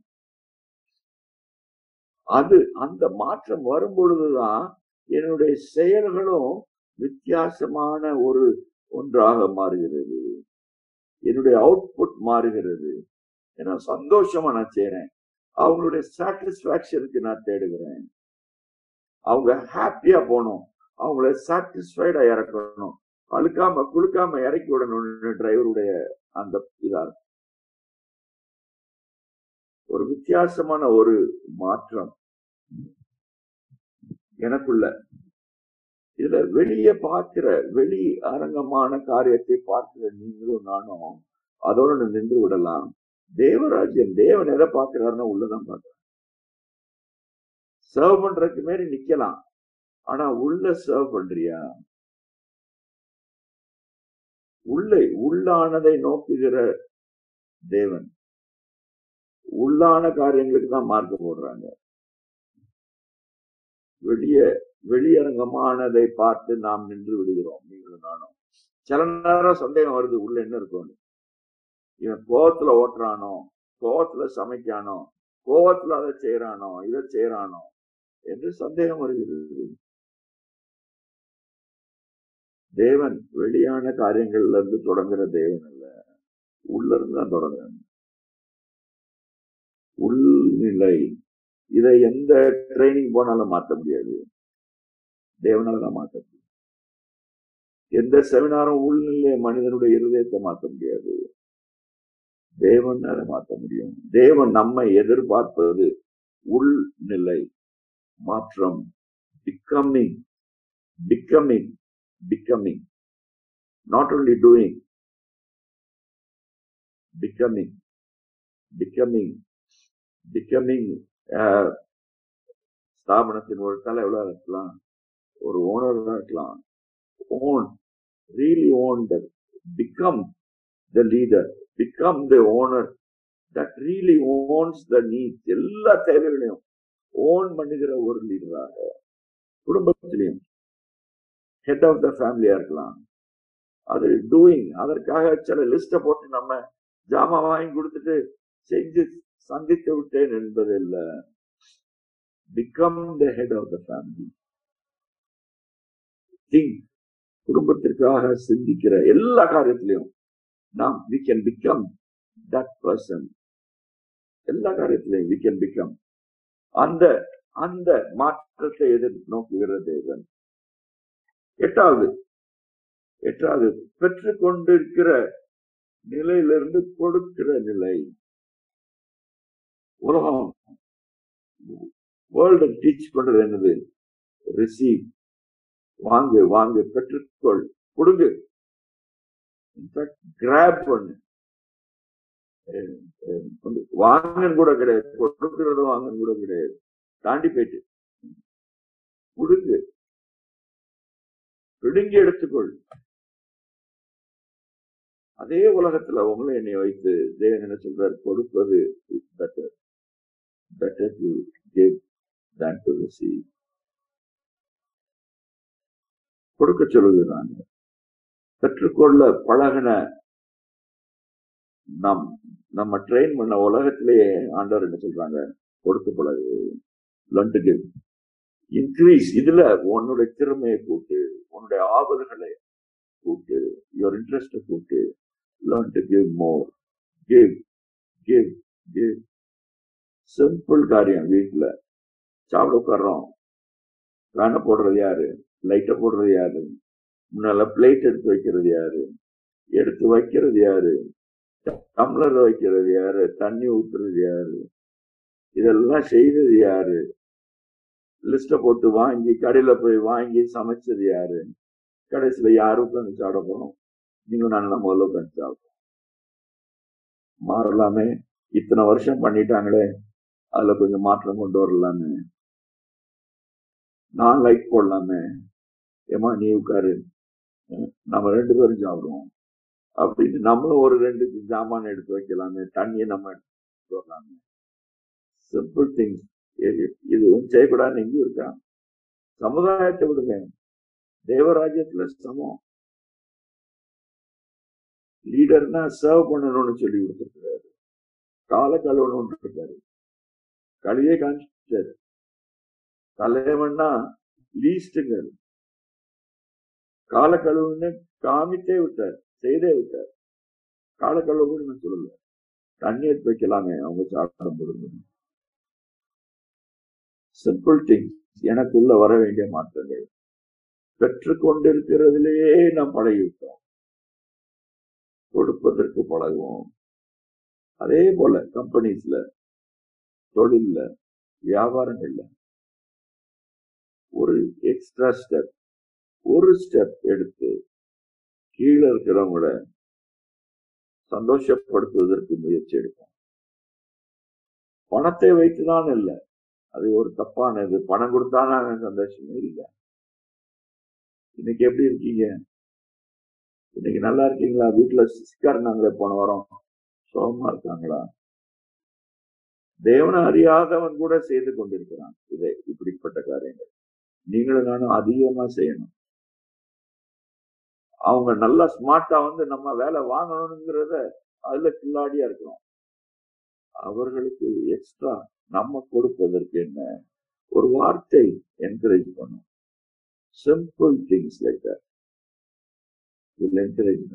அது அந்த மாற்றம் வரும் பொழுதுதான் என்னுடைய செயல்களும் வித்தியாசமான ஒரு ஒன்றாக மாறுகிறது. என்னுடைய அவுட்புட் மாறுகிறது. ஏன்னா சந்தோஷமா நான் செய்யறேன் அவங்களுடைய சாட்டிஸ்பாக்சனுக்கு நான் தேடுகிறேன். அவங்க ஹாப்பியா போகணும். அவங்கள சாட்டிஸ்ஃபைடா இறக்கணும். அழுக்காம குழுக்காம இறக்கி விடணும்னு டிரைவருடைய அந்த இதா ஒரு வித்தியாசமான ஒரு மாற்றம். எனக்குள்ள. இதுல வெளியே பார்க்கிற வெளி அரங்கமான காரியத்தை பார்க்கிற நீங்களும் நானும் அதோட நின்று விடலாம். தேவராஜ்யம் தேவன் எதை பார்க்கிறாருன்னா உள்ளதான் பார்க்கிறார். சர்வ் பண்றதுக்கு மாரி நிக்கலாம். ஆனா உள்ள சர்வ் பண்றியா? உள்ளே உள்ளானதை நோக்குகிற தேவன். உள்ளான காரியங்களுக்கு தான் மார்க்க போடுறாங்க. வெளிய வெளியரங்கமானதை பார்த்து நாம் நின்று விடுகிறோம். நீங்களும் நானும். சில நேரம் சந்தேகம் வருது உள்ள என்ன இருக்கும்னு இவன் கோவத்துல ஓட்டுறானோ? கோவத்துல சமைக்கானோ? கோவத்துல அதை செய்யறானோ இதை செய்யறானோ என்று சந்தேகம் வருகிறது. தேவன் வெளியான காரியங்கள்ல இருந்து தொடங்குற தேவன் அல்ல. உள்ள இருந்து தான் தொடங்குறாங்க உள்நிலை. இதை எந்த ட்ரைனிங் போனாலும் மாற்ற முடியாது. தேவனால தான் மாற்ற முடியும். எந்த செமினாரும் உள்நிலை மனிதனுடைய இருதயத்தை மாற்ற முடியாது. தேவனால மாற்ற முடியும். தேவன் நம்மை எதிர்பார்ப்பது உள்நிலை மாற்றம் becoming becoming becoming not only doing becoming becoming becoming ஸ்தாபனத்தின் ஒரு எவ்வளோ இருக்கலாம்? ஒரு ஓனராக இருக்கலாம். Own really own the become the leader become the owner that really owns the need எல்லா தேவைகளையும் ஓன் பண்ணுகிற ஒரு லீடராக குடும்பத்திலையும் ஹெட் ஆஃப் த ஃபேமிலியா இருக்கலாம். அது டூயிங் அதற்காக சில லிஸ்ட போட்டு நம்ம ஜாமா வாங்கி கொடுத்துட்டு செஞ்சு சந்தித்து விட்டேன் என்பது இல்லை. Become the head of the family think குடும்பத்திற்காக சிந்திக்கிற எல்லா காரியத்திலையும் நாம் we can become that person எல்லா காரியத்திலையும் வி கேன் பிகம் அந்த அந்த மாற்றத்தை எதிர் நோக்குகிற தேவன். எட்டாவது எட்டாவது பெற்றுக்கொண்டிருக்கிற நிலையிலிருந்து கொடுக்கிற நிலை. உலகம் வேர்ல்டு டீச் பண்றது என்னது? ரிசீவ் வாங்கு வாங்கு பெற்றுக்கொள். கொடுங்க. கிராப் பண்ணு வாங்கன்னு கூட கிடையாது. கொடுக்கறது வாங்கன்னு கூட கிடையாது. தாண்டி போயிட்டு. கொடுங்கு பிடுங்கி எடுத்துக்கொள். அதே உலகத்துல உங்களை என்னை வைத்து தேவன் என்ன சொல்றார்? கொடுப்பது better better to give than to receive கொடுக்க சொல்லுகிறாங்க பெற்றுக்கொள்ள பழகின நம் நம்ம ட்ரெயின் பண்ண உலகத்திலேயே ஆண்டவர் என்ன சொல்றாங்க? கொடுத்து பழகு லர்ன் கிவ் இன்க்ரீஸ் இதுல உன்னுடைய திறமையை கூட்டு உன்னுடைய ஆவல்களை கூட்டு யுவர் இன்ட்ரெஸ்ட் கூட்டு learn to give more give give give simple காரியம் வீட்டுல சாப்பிட உட்கார்றோம். வேனை போடுறது யாரு? லைட்டை போடுறது யாரு? முன்னால பிளேட் எடுத்து வைக்கிறது யாரு? எடுத்து வைக்கிறது யாரு? டம்ளர் வைக்கிறது யாரு? தண்ணி ஊற்றுறது யாரு? இதெல்லாம் செய்தது யாரு? லிஸ்ட போட்டு வாங்கி கடையில போய் வாங்கி சமைச்சது யாரு? கடைசியில யாரும் உட்காந்து சாப்பிட போறோம்? நீங்க நல்லா முதல்ல உட்காந்து சாப்பிடும் மாறலாமே. இத்தனை வருஷம் பண்ணிட்டாங்களே. அதுல கொஞ்சம் மாற்றம் கொண்டு வரலாமே. நான் லைக் போடலாமே. ஏமா நீ உட்காரு. நம்ம ரெண்டு பேரும் சாப்பிடுவோம். அப்படின்னு நம்மளும் ஒரு ரெண்டு ஜாமான் எடுத்து வைக்கலாமே தண்ணியை நம்ம எடுத்து வரலாமே. சிம்பிள் திங்ஸ் இது வந்து செய்யக்கூடாதுன்னு எங்கேயும் இருக்கா சமுதாயத்தை விடுங்க. தேவராஜ்யத்துல சமம். லீடர்னா சர்வ் பண்ணணும்னு சொல்லி கொடுத்துருக்காரு கால கழுவணும்னு இருக்காரு. கழுவே காமிச்சிட்டாரு. தலைவன்னா லீஸ்டுங்க காலக்கழுவுன்னு காமித்தே விட்டார் செய்தே விட்டார். காலக்கழுவுன்னு சொல்லல. தண்ணீர் வைக்கலாமே அவங்க சாப்பிட முடியும் சிம்பிள் திங்ஸ் எனக்குள்ள வர வேண்டிய மாற்றங்கள். பெற்றுக்கொண்டிருக்கிறதுலேயே நாம் பழகிவிட்டோம். கொடுப்பதற்கு பழகுவோம். அதே போல கம்பெனிஸ்ல தொழில்ல வியாபாரங்கள்ல ஒரு எக்ஸ்ட்ரா ஸ்டெப் ஒரு ஸ்டெப் எடுத்து கீழே இருக்கிறவங்கள சந்தோஷப்படுத்துவதற்கு முயற்சி எடுப்போம். பணத்தை வைத்துதான் இல்லை. அது ஒரு தப்பானது. பணம் கொடுத்தா அவன் சந்தோஷமே இல்லை. இன்னைக்கு எப்படி இருக்கீங்க? இன்னைக்கு நல்லா இருக்கீங்களா? வீட்டுல சிக்காருனாங்களே போன வாரம். சோகமா இருக்காங்களா? தேவனை அறியாதவன் கூட செய்து கொண்டிருக்கிறான். இதை இப்படிப்பட்ட காரியங்கள். நீங்களும் நானும் அதிகமா செய்யணும். அவங்க நல்லா ஸ்மார்ட்டா வந்து நம்ம வேலை வாங்கணுங்கிறத அதுல கில்லாடியா இருக்கிறோம். அவர்களுக்கு எக்ஸ்ட்ரா நம்ம கொடுப்பதற்கு என்ன? ஒரு வார்த்தை என்கரேஜ் பண்ணும். சிம்பிள் திங்ஸ் லைக் என்கரேஜ்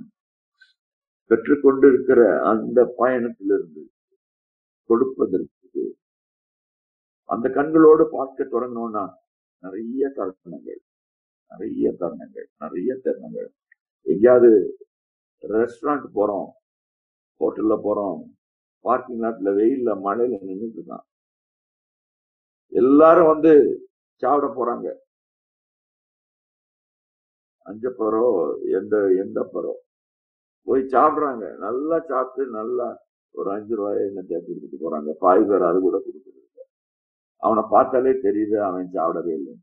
பெற்றுக்கொண்டிருக்கிற அந்த பயணத்திலிருந்து கொடுப்பதற்கு அந்த கண்களோடு பார்க்க தொடங்கணும்னா நிறைய தருணங்கள். நிறைய தருணங்கள். நிறைய தருணங்கள். எங்கேயாவது ரெஸ்டாரண்ட் போகிறோம் ஹோட்டல்ல போறோம் பார்க்கிங் லாட்டில் வெயிலில் மழையில் நின்றுட்டு இருக்கான். எல்லாரும் வந்து சாப்பிட போறாங்க. அஞ்சப்பரோ எந்த எந்த பறோ போய் சாப்பிடுறாங்க. நல்லா சாப்பிட்டு நல்லா ஒரு அஞ்சு ரூபாய் என்ன கொடுத்துட்டு போறாங்க. பாய் பேர் அது கூட கொடுத்துருக்காங்க அவனை பார்த்தாலே தெரியுது அவன் சாப்பிடவே இல்லை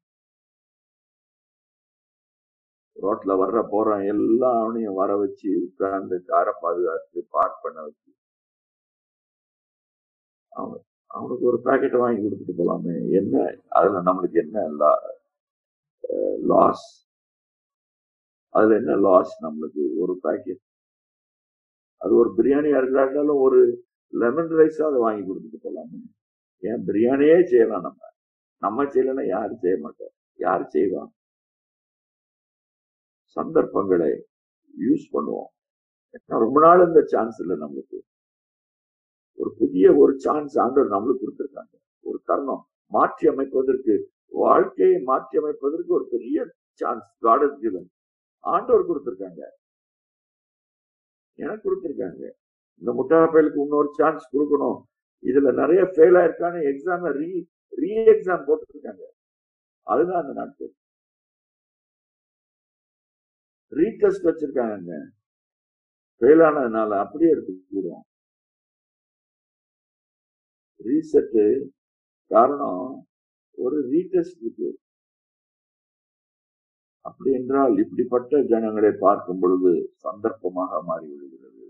ரோட்ல வர்ற போறான் எல்லாம் அவனையும் வர வச்சு உட்கார்ந்து காரை பாதுகாத்து பார்க் பண்ண வச்சு. அவன் அவனுக்கு ஒரு பேக்கெட் வாங்கி கொடுத்துட்டு போலாமே. என்ன? அதுல நம்மளுக்கு என்ன லாஸ் அதுல என்ன லாஸ் நம்மளுக்கு? ஒரு பேக்கெட் அது ஒரு பிரியாணியா இருந்தாலும் ஒரு லெமன் ரைஸா அதை வாங்கி கொடுத்துட்டு போலாமே. ஏன்? பிரியாணியே செய்யலாம் நம்ம. நம்ம செய்யலன்னா யாரும் செய்ய மாட்டோம் யார் செய்வான் சந்தர்ப்பங்களை யூஸ் பண்ணுவோம். ரொம்ப நாள் இந்த சான்ஸ் இல்லை நம்மளுக்கு. ஒரு புதிய ஒரு சான்ஸ் ஆண்டவர் நம்மளுக்கு கொடுத்துருக்காங்க. ஒரு தருணம் மாற்றி அமைப்பதற்கு வாழ்க்கையை மாற்றி அமைப்பதற்கு ஒரு பெரிய சான்ஸ் காட் கிவன் ஆண்டவர் கொடுத்துருக்காங்க. எனக்கு கொடுத்துருக்காங்க. இந்த முட்டாப்பயலுக்கு இன்னொரு சான்ஸ் கொடுக்கணும். இதுல நிறைய ஃபெயில் ஆயிருக்கான்னு எக்ஸாம் ரீ ரீ எக்ஸாம் போட்டுருக்காங்க. அதுதான் அந்த நாட்கள். ரீடெஸ்ட் வச்சிருக்காங்க. ஃபெயில் ஆனதுனால அப்படியே எடுத்துக்கிறோம் கூடும் ரீசெட்டு காரணம் ஒரு ரீடெஸ்ட் இருக்கு. அப்படி என்றால் இப்படிப்பட்ட ஜனங்களை பார்க்கும் பொழுது சந்தர்ப்பமாக மாறிவிடுகிறது.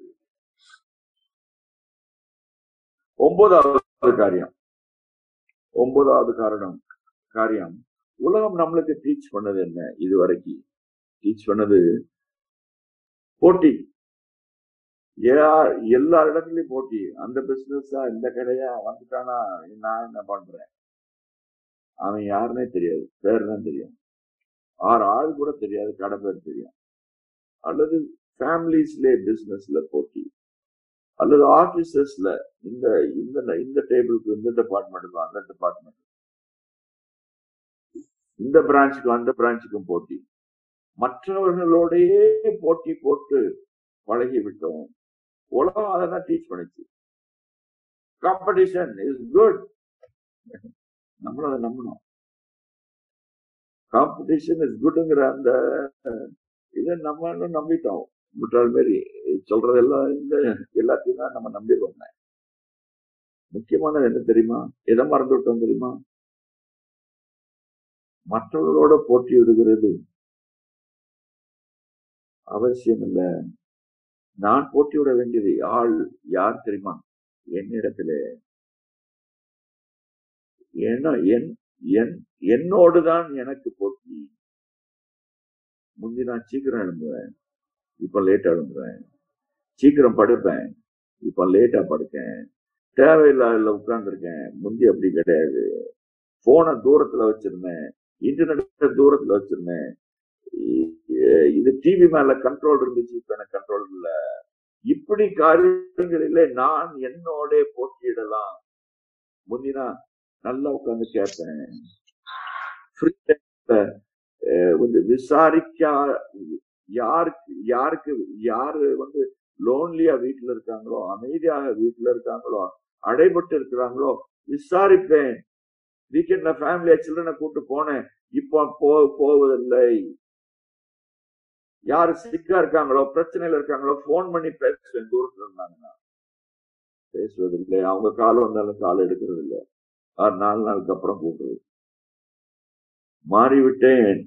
ஒன்பதாவது காரியம். ஒன்பதாவது காரணம் காரியம் உலகம் நம்மளுக்கு டீச் பண்ணது என்ன? இதுவரைக்கும் டீச் பண்ணது போட்டி. எல்லா இடத்துலயும் போட்டி. அந்த பிசினஸா இந்த கடையா வந்துட்டானா நான் என்ன பண்றேன்? அவன் யாருன்னே தெரியாது. பேர் தான் தெரியும். ஆறு ஆள் கூட தெரியாது. கடை பேர் தெரியும். அல்லது ஃபேமிலிஸ்லே பிசினஸ்ல போட்டி. அல்லது ஆபீசஸ்ல இந்த இந்த இந்த டேபிளுக்கு இந்த டிபார்ட்மெண்ட்டுக்கு அந்த டிபார்ட்மெண்ட் இந்த பிரான்ச்சுக்கும் அந்த பிரான்ச்சுக்கும் போட்டி. மற்றவர்களோடையே போட்டி போட்டு பழகி விட்டோம் உலகம் அதை தான் டீச் பண்ணுச்சு. காம்படிஷன் இஸ் குட் நம்மளும் அதை நம்பணும். காம்படிஷன் இஸ் குட்ங்கிற அந்த இதை நம்ம நம்பிட்டோம். முற்றால் மாரி சொல்றதெல்லாம் இந்த எல்லாத்தையும் தான் நம்ம நம்பிடுவோம் முக்கியமானது என்ன தெரியுமா? எதை மறந்து விட்டோம் தெரியுமா? மற்றவர்களோட போட்டி விடுகிறது. அவசியம் இல்ல நான் போட்டி விட வேண்டியது ஆள் யார் தெரியுமா? என்னிடத்துல. ஏன்னா என் என் என்னோடுதான் எனக்கு போட்டி. முந்தி நான் சீக்கிரம் எழும்புவேன். இப்ப லேட்டா எழும்புறேன். சீக்கிரம் படுப்பேன். இப்ப லேட்டா படுக்கேன். தேவையில்லாத உட்கார்ந்துருக்கேன். முந்தி அப்படி கிடையாது. போனை தூரத்துல வச்சிருந்தேன். இன்டர்நெட் தூரத்துல வச்சிருந்தேன். இது டிவி மேல கண்ட்ரோல் இருந்துச்சு இப்ப எனக்கு கண்ட்ரோல் இல்ல. இப்படி காரியங்களிலே நான் என்னோட போட்டியிடலாம். முந்தினா நல்லா உட்காந்து கேட்பேன். வந்து விசாரிக்கா யாருக்கு யாருக்கு யாரு வந்து லோன்லியா வீட்டுல இருக்காங்களோ அமைதியாக வீட்டுல இருக்காங்களோ அடைபட்டு இருக்கிறாங்களோ விசாரிப்பேன். வீக்கெண்ட்ல ஃபேமிலியா சில்ட்ரனை கூப்பிட்டு போனேன். இப்போ போ போவதில்லை. யாரு சிக்கா இருக்காங்களோ பிரச்சனையில இருக்காங்களோ போன் பண்ணி பேசுவேன் தூரத்துல இருந்தாங்கன்னா பேசுவதில்லை அவங்க காலம் வந்தாலும் காலம் எடுக்கிறது இல்லை. ஆறு நாலு நாளுக்கு அப்புறம் கூப்பிடுறது மாறிவிட்டேன்.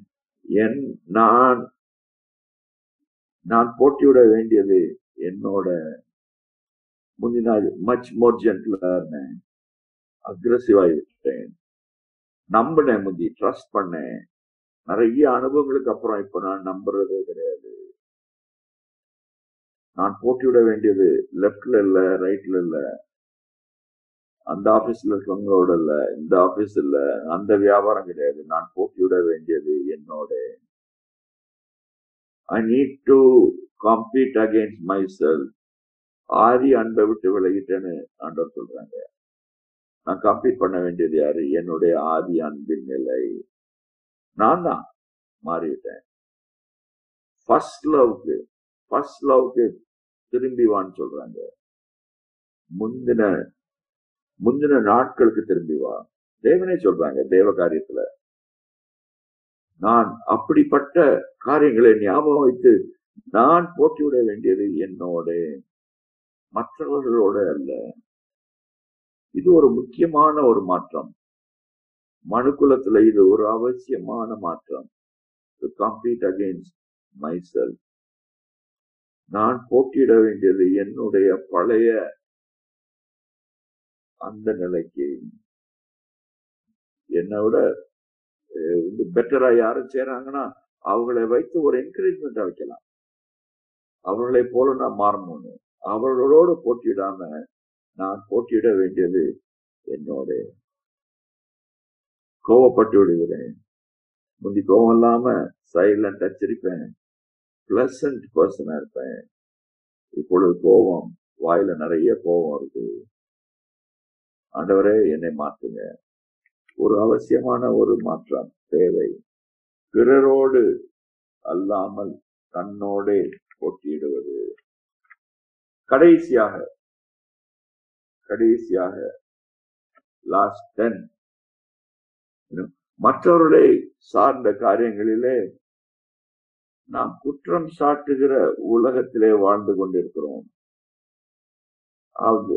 என் நான் நான் போட்டியிட வேண்டியது என்னோட முந்தின மச் மோர் ஜென்டிலா இருந்தேன். அக்ரஸிவ் ஆகிவிட்டேன். நம்பினேன் முந்தி ட்ரஸ்ட் பண்ணேன். நிறைய அனுபவங்களுக்கு அப்புறம் இப்ப நான் நம்புறதே கிடையாது. நான் போட்டிவிட வேண்டியது லெப்ட்ல இல்ல ரைட்ல இல்ல. அந்த ஆபீஸ்ல இருக்கவங்களோட இல்ல இந்த ஆபீஸ் இல்ல. அந்த வியாபாரம் கிடையாது. நான் போட்டிவிட வேண்டியது என்னோட. I need to compete against my self ஆதி அன்பை விட்டு விலகிட்டேன்னு ஆண்டவர் சொல்றாங்க. நான் காம்பீட் பண்ண வேண்டியது யாரு? என்னுடைய ஆதி அன்பின் நிலை. நான் தான் மாறிவிட்டேன். ஃபர்ஸ்ட் லவ்க்கு ஃபர்ஸ்ட் லவ்க்கு திரும்பி வான்னு சொல்றாங்க. முந்தின முந்தின நாட்களுக்கு திரும்பி வா. தேவனே சொல்றாங்க தேவ காரியத்துல. நான் அப்படிப்பட்ட காரியங்களை ஞாபகம் வைத்து நான் போட்டிவிட வேண்டியது என்னோட. மற்றவர்களோட அல்ல. இது ஒரு முக்கியமான ஒரு மாற்றம். மனுக்குலத்துல இது ஒரு அவசியமான மாற்றம். To compete against my self நான் போட்டியிட வேண்டியது என்னுடைய பழைய அந்த நிலைக்கு. என்னை விட வந்து பெட்டரா யாரும் செய்றாங்கன்னா அவங்களை வைத்து ஒரு என்கரேஜ்மெண்ட் வைக்கலாம். அவர்களை போல நான் மாறணும்னு. அவர்களோடு போட்டியிடாம நான் போட்டியிட வேண்டியது என்னோட. கோவப்பட்டு விடுகிறேன். முந்தி கோவம் இல்லாம சைலண்டா சிரிப்பேன். பிளசன்ட் பர்சனா இருப்பேன். இப்பொழுது கோபம் வாயில நிறைய கோபம் இருக்கு ஆண்டவரே என்னை மாற்றுங்க. ஒரு அவசியமான ஒரு மாற்றம் தேவை. பிறரோடு அல்லாமல் தன்னோடே போட்டியிடுவது. கடைசியாக கடைசியாக லாஸ்ட் டென் மற்றவர்களை சார்ந்த காரியங்களிலே நாம் குற்றம் சாட்டுகிற உலகத்திலே வாழ்ந்து கொண்டிருக்கிறோம்.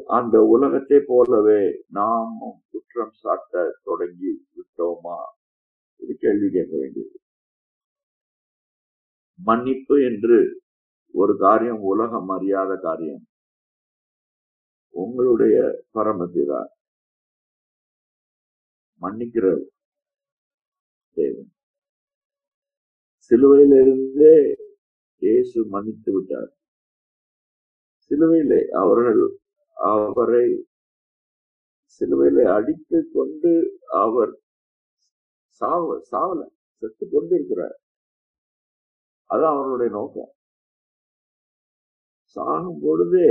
அந்த உலகத்தை போலவே நாமும் குற்றம் சாட்ட தொடங்கி விட்டோமா? இது கேள்வி கேட்க வேண்டியது. மன்னிப்பு என்று ஒரு காரியம் உலகம் அறியாத காரியம். உங்களுடைய பரமபிதா. மன்னிக்கிற தேவன். சிலுவையிலிருந்தே இயேசு மன்னித்து விட்டார். சிலுவையிலே அவர்கள் அவரை சிலுவையிலே அடித்து கொண்டு அவர் சாவ சாவல செத்து கொண்டு இருக்கிறார் அதான் அவருடைய நோக்கம். சாகும் பொழுதே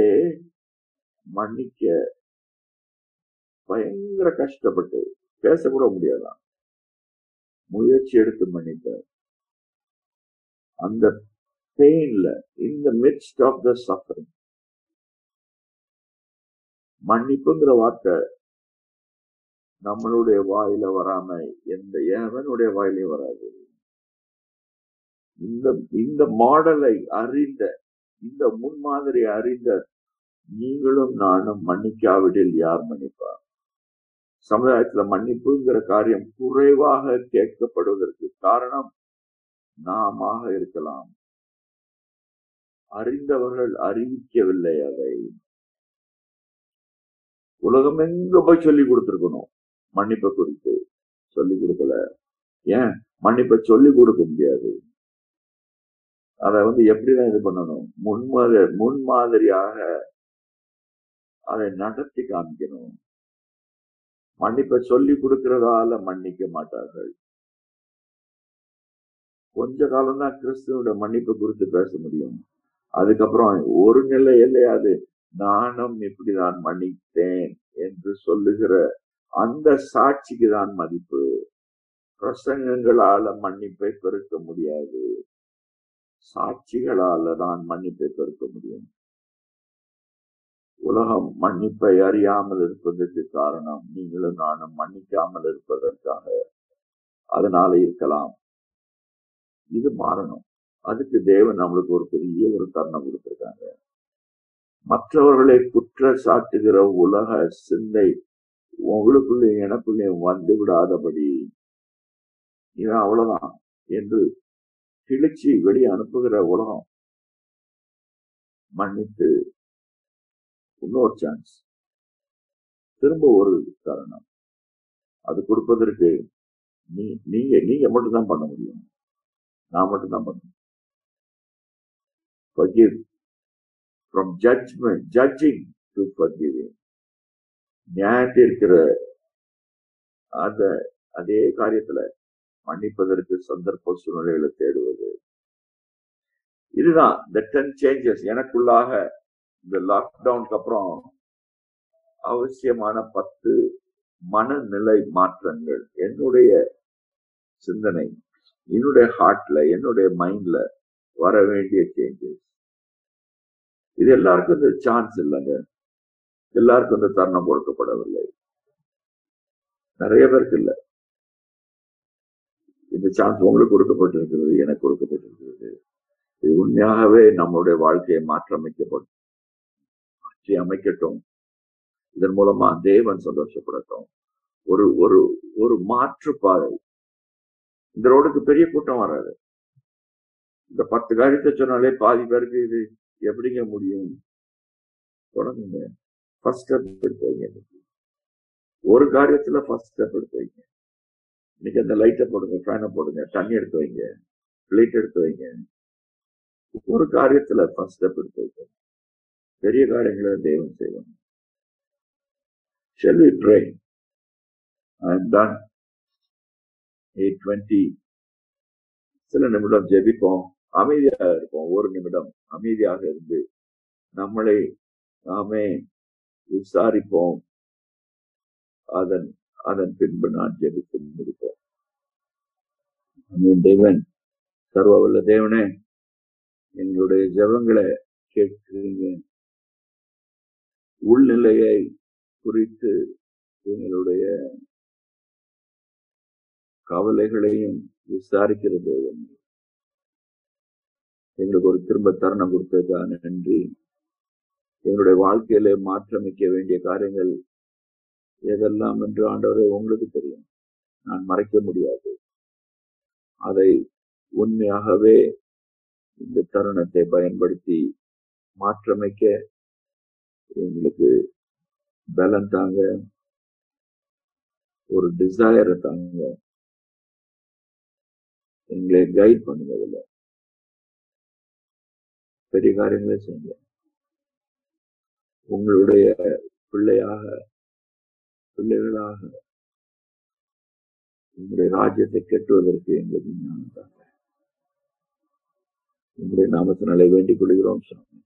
மன்னிக்க பயங்கர கஷ்டப்பட்டு பேசக்கூட முடியாதான். முயற்சி எடுத்து மன்னித்தார் அந்த பெயின்ல இந்த மிட்ஸ்ட் ஆஃப் த சஃபரிங் மன்னிப்புங்கிற வார்த்தை நம்மளுடைய வாயில வராம எந்த எவனுடைய வாயிலையும் வராது. இந்த இந்த மாடலை அறிந்த இந்த முன்மாதிரி அறிந்த நீங்களும் நானும் மன்னிக்காவிடில் யார் மன்னிப்பார்? சமுதாயத்துல மன்னிப்புங்கிற காரியம் குறைவாக கேட்கப்படுவதற்கு காரணம் நாம இருக்கலாம். அறிந்தவர்கள் அறிவிக்கவில்லை அதை. உலகம் எங்க போய் சொல்லி கொடுத்திருக்கணும் மன்னிப்பை குறித்து. சொல்லி கொடுக்கல. ஏன்? மன்னிப்பை சொல்லி கொடுக்க முடியாது. அதை வந்து எப்படிதான் இது பண்ணணும்? முன்மாதிரி முன்மாதிரியாக அதை நடத்தி காமிக்கணும். மன்னிப்பை சொல்லி கொடுக்கிறதால மன்னிக்க மாட்டார்கள். கொஞ்ச காலம் தான் கிறிஸ்துவோட மன்னிப்பு குறித்து பேச முடியும். அதுக்கப்புறம் ஒரு நிலையிலேயாவது நானும் இப்படிதான் மன்னித்தேன் என்று சொல்லுகிற அந்த சாட்சிக்கு தான் மதிப்பு. பிரசங்கங்களால மன்னிப்பை பெருக்க முடியாது. சாட்சிகளால தான் மன்னிப்பை பெருக்க முடியும். உலகம் மன்னிப்பை அறியாமல் இருப்பதற்கு காரணம் நீங்களும் நானும் மன்னிக்காமல் இருப்பதற்காக அதனால இருக்கலாம். இது மாறணும். அதுக்கு தேவன் நம்மளுக்கு ஒரு பெரிய ஒரு தருணம் கொடுத்துருக்காங்க. மற்றவர்களை குற்ற சாட்டுகிற உலக சிந்தை உங்களுக்குள்ளே எனக்குள்ளே வந்து விடாதபடி இவன் அவ்வளவுதான் என்று கிழிச்சி வெளியே அனுப்புகிற உலகம் மன்னித்து இன்னொரு சான்ஸ் திரும்ப ஒரு தருணம். அது கொடுப்பதற்கு நீ நீங்க நீங்க மட்டும்தான் பண்ண முடியும். நான் மட்டும்தான் பண்ண முடியும். Forgive. From judgment judging to forgiving. நியாயத்தில் இருக்கிற அந்த அதே காரியத்துல மன்னிப்பதற்கு சந்தர்ப்ப சூழ்நிலைகளை தேடுவது. இதுதான் இந்த டென் சேஞ்சஸ் எனக்குள்ளாக இந்த லாக்டவுனுக்கு அப்புறம் அவசியமான பத்து மனநிலை மாற்றங்கள். என்னுடைய சிந்தனை என்னுடைய ஹார்ட்ல என்னுடைய மைண்ட்ல வர வேண்டிய சேஞ்சஸ் இது எல்லாருக்கும் இந்த சான்ஸ் இல்லைங்க. எல்லாருக்கும் இந்த தருணம் கொடுக்கப்படவில்லை. நிறைய பேருக்கு இல்லை. இந்த சான்ஸ் உங்களுக்கு கொடுக்கப்பட்டிருக்கிறது எனக்கு கொடுக்கப்பட்டிருக்கிறது. இது உண்மையாகவே நம்மளுடைய வாழ்க்கையை மாற்றமைக்கப்படும். மாற்றி அமைக்கட்டும். இதன் மூலமா தேவன் சந்தோஷப்படட்டும். ஒரு ஒரு ஒரு மாற்று பாதை. இந்த ரோடுக்கு பெரிய கூட்டம் வராது. இந்த பத்து காரியத்தை சொன்னாலே பாதி பேருக்கு இது எப்படிங்க முடியும்? தொடங்குங்க. ஃபர்ஸ்ட் ஸ்டெப் எடுத்து வைங்க ஒரு காரியத்துல ஃபர்ஸ்ட் ஸ்டெப் எடுத்து வைங்க இன்னைக்கு அந்த லைட்டை போடுங்க ஃபேனை போடுங்க தண்ணி எடுத்து வைங்க பிளேட் எடுத்து வைங்க. ஒரு காரியத்துல ஃபர்ஸ்ட் ஸ்டெப் எடுத்து வைங்க பெரிய காரியங்களை தெய்வம் செய்வாங்க. Shall we pray? I am done. 820. சில நிமிடம் ஜெபிப்போம். அமைதியாக இருப்போம். ஒரு நிமிடம் அமைதியாக இருந்து நம்மளை நாமே விசாரிப்போம். அதன் அதன் பின்பு நான் ஜெபித்து முடிப்போம். அமீன் தேவன் சர்வவல்ல தேவனே எங்களுடைய ஜெபங்களை கேட்கிறீங்க. உள்நிலையை குறித்து எங்களுடைய கவலைகளையும் விசாரிக்கிற தேவன். எங்களுக்கு ஒரு திரும்ப தருணம் கொடுத்ததுக்காக நன்றி. எங்களுடைய வாழ்க்கையில மாற்றமைக்க வேண்டிய காரியங்கள் எதெல்லாம் என்று ஆண்டவரே உங்களுக்கு தெரியும். நான் மறைக்க முடியாது. அதை உண்மையாகவே இந்த தருணத்தை பயன்படுத்தி மாற்றமைக்க எங்களுக்கு பலன் தாங்க ஒரு டிசைரை தாங்க. எங்களை கைட் பண்ணுங்க அதில் பெரிய காரியங்களே செய்யுங்க. உங்களுடைய பிள்ளையாக பிள்ளைகளாக உங்களுடைய ராஜ்யத்தை கெட்டுவதற்கு எங்களுக்கு ஞானம் தாங்க. உங்களுடைய நாமத்தினாலே வேண்டிக் கொள்கிறோம் சுவாமி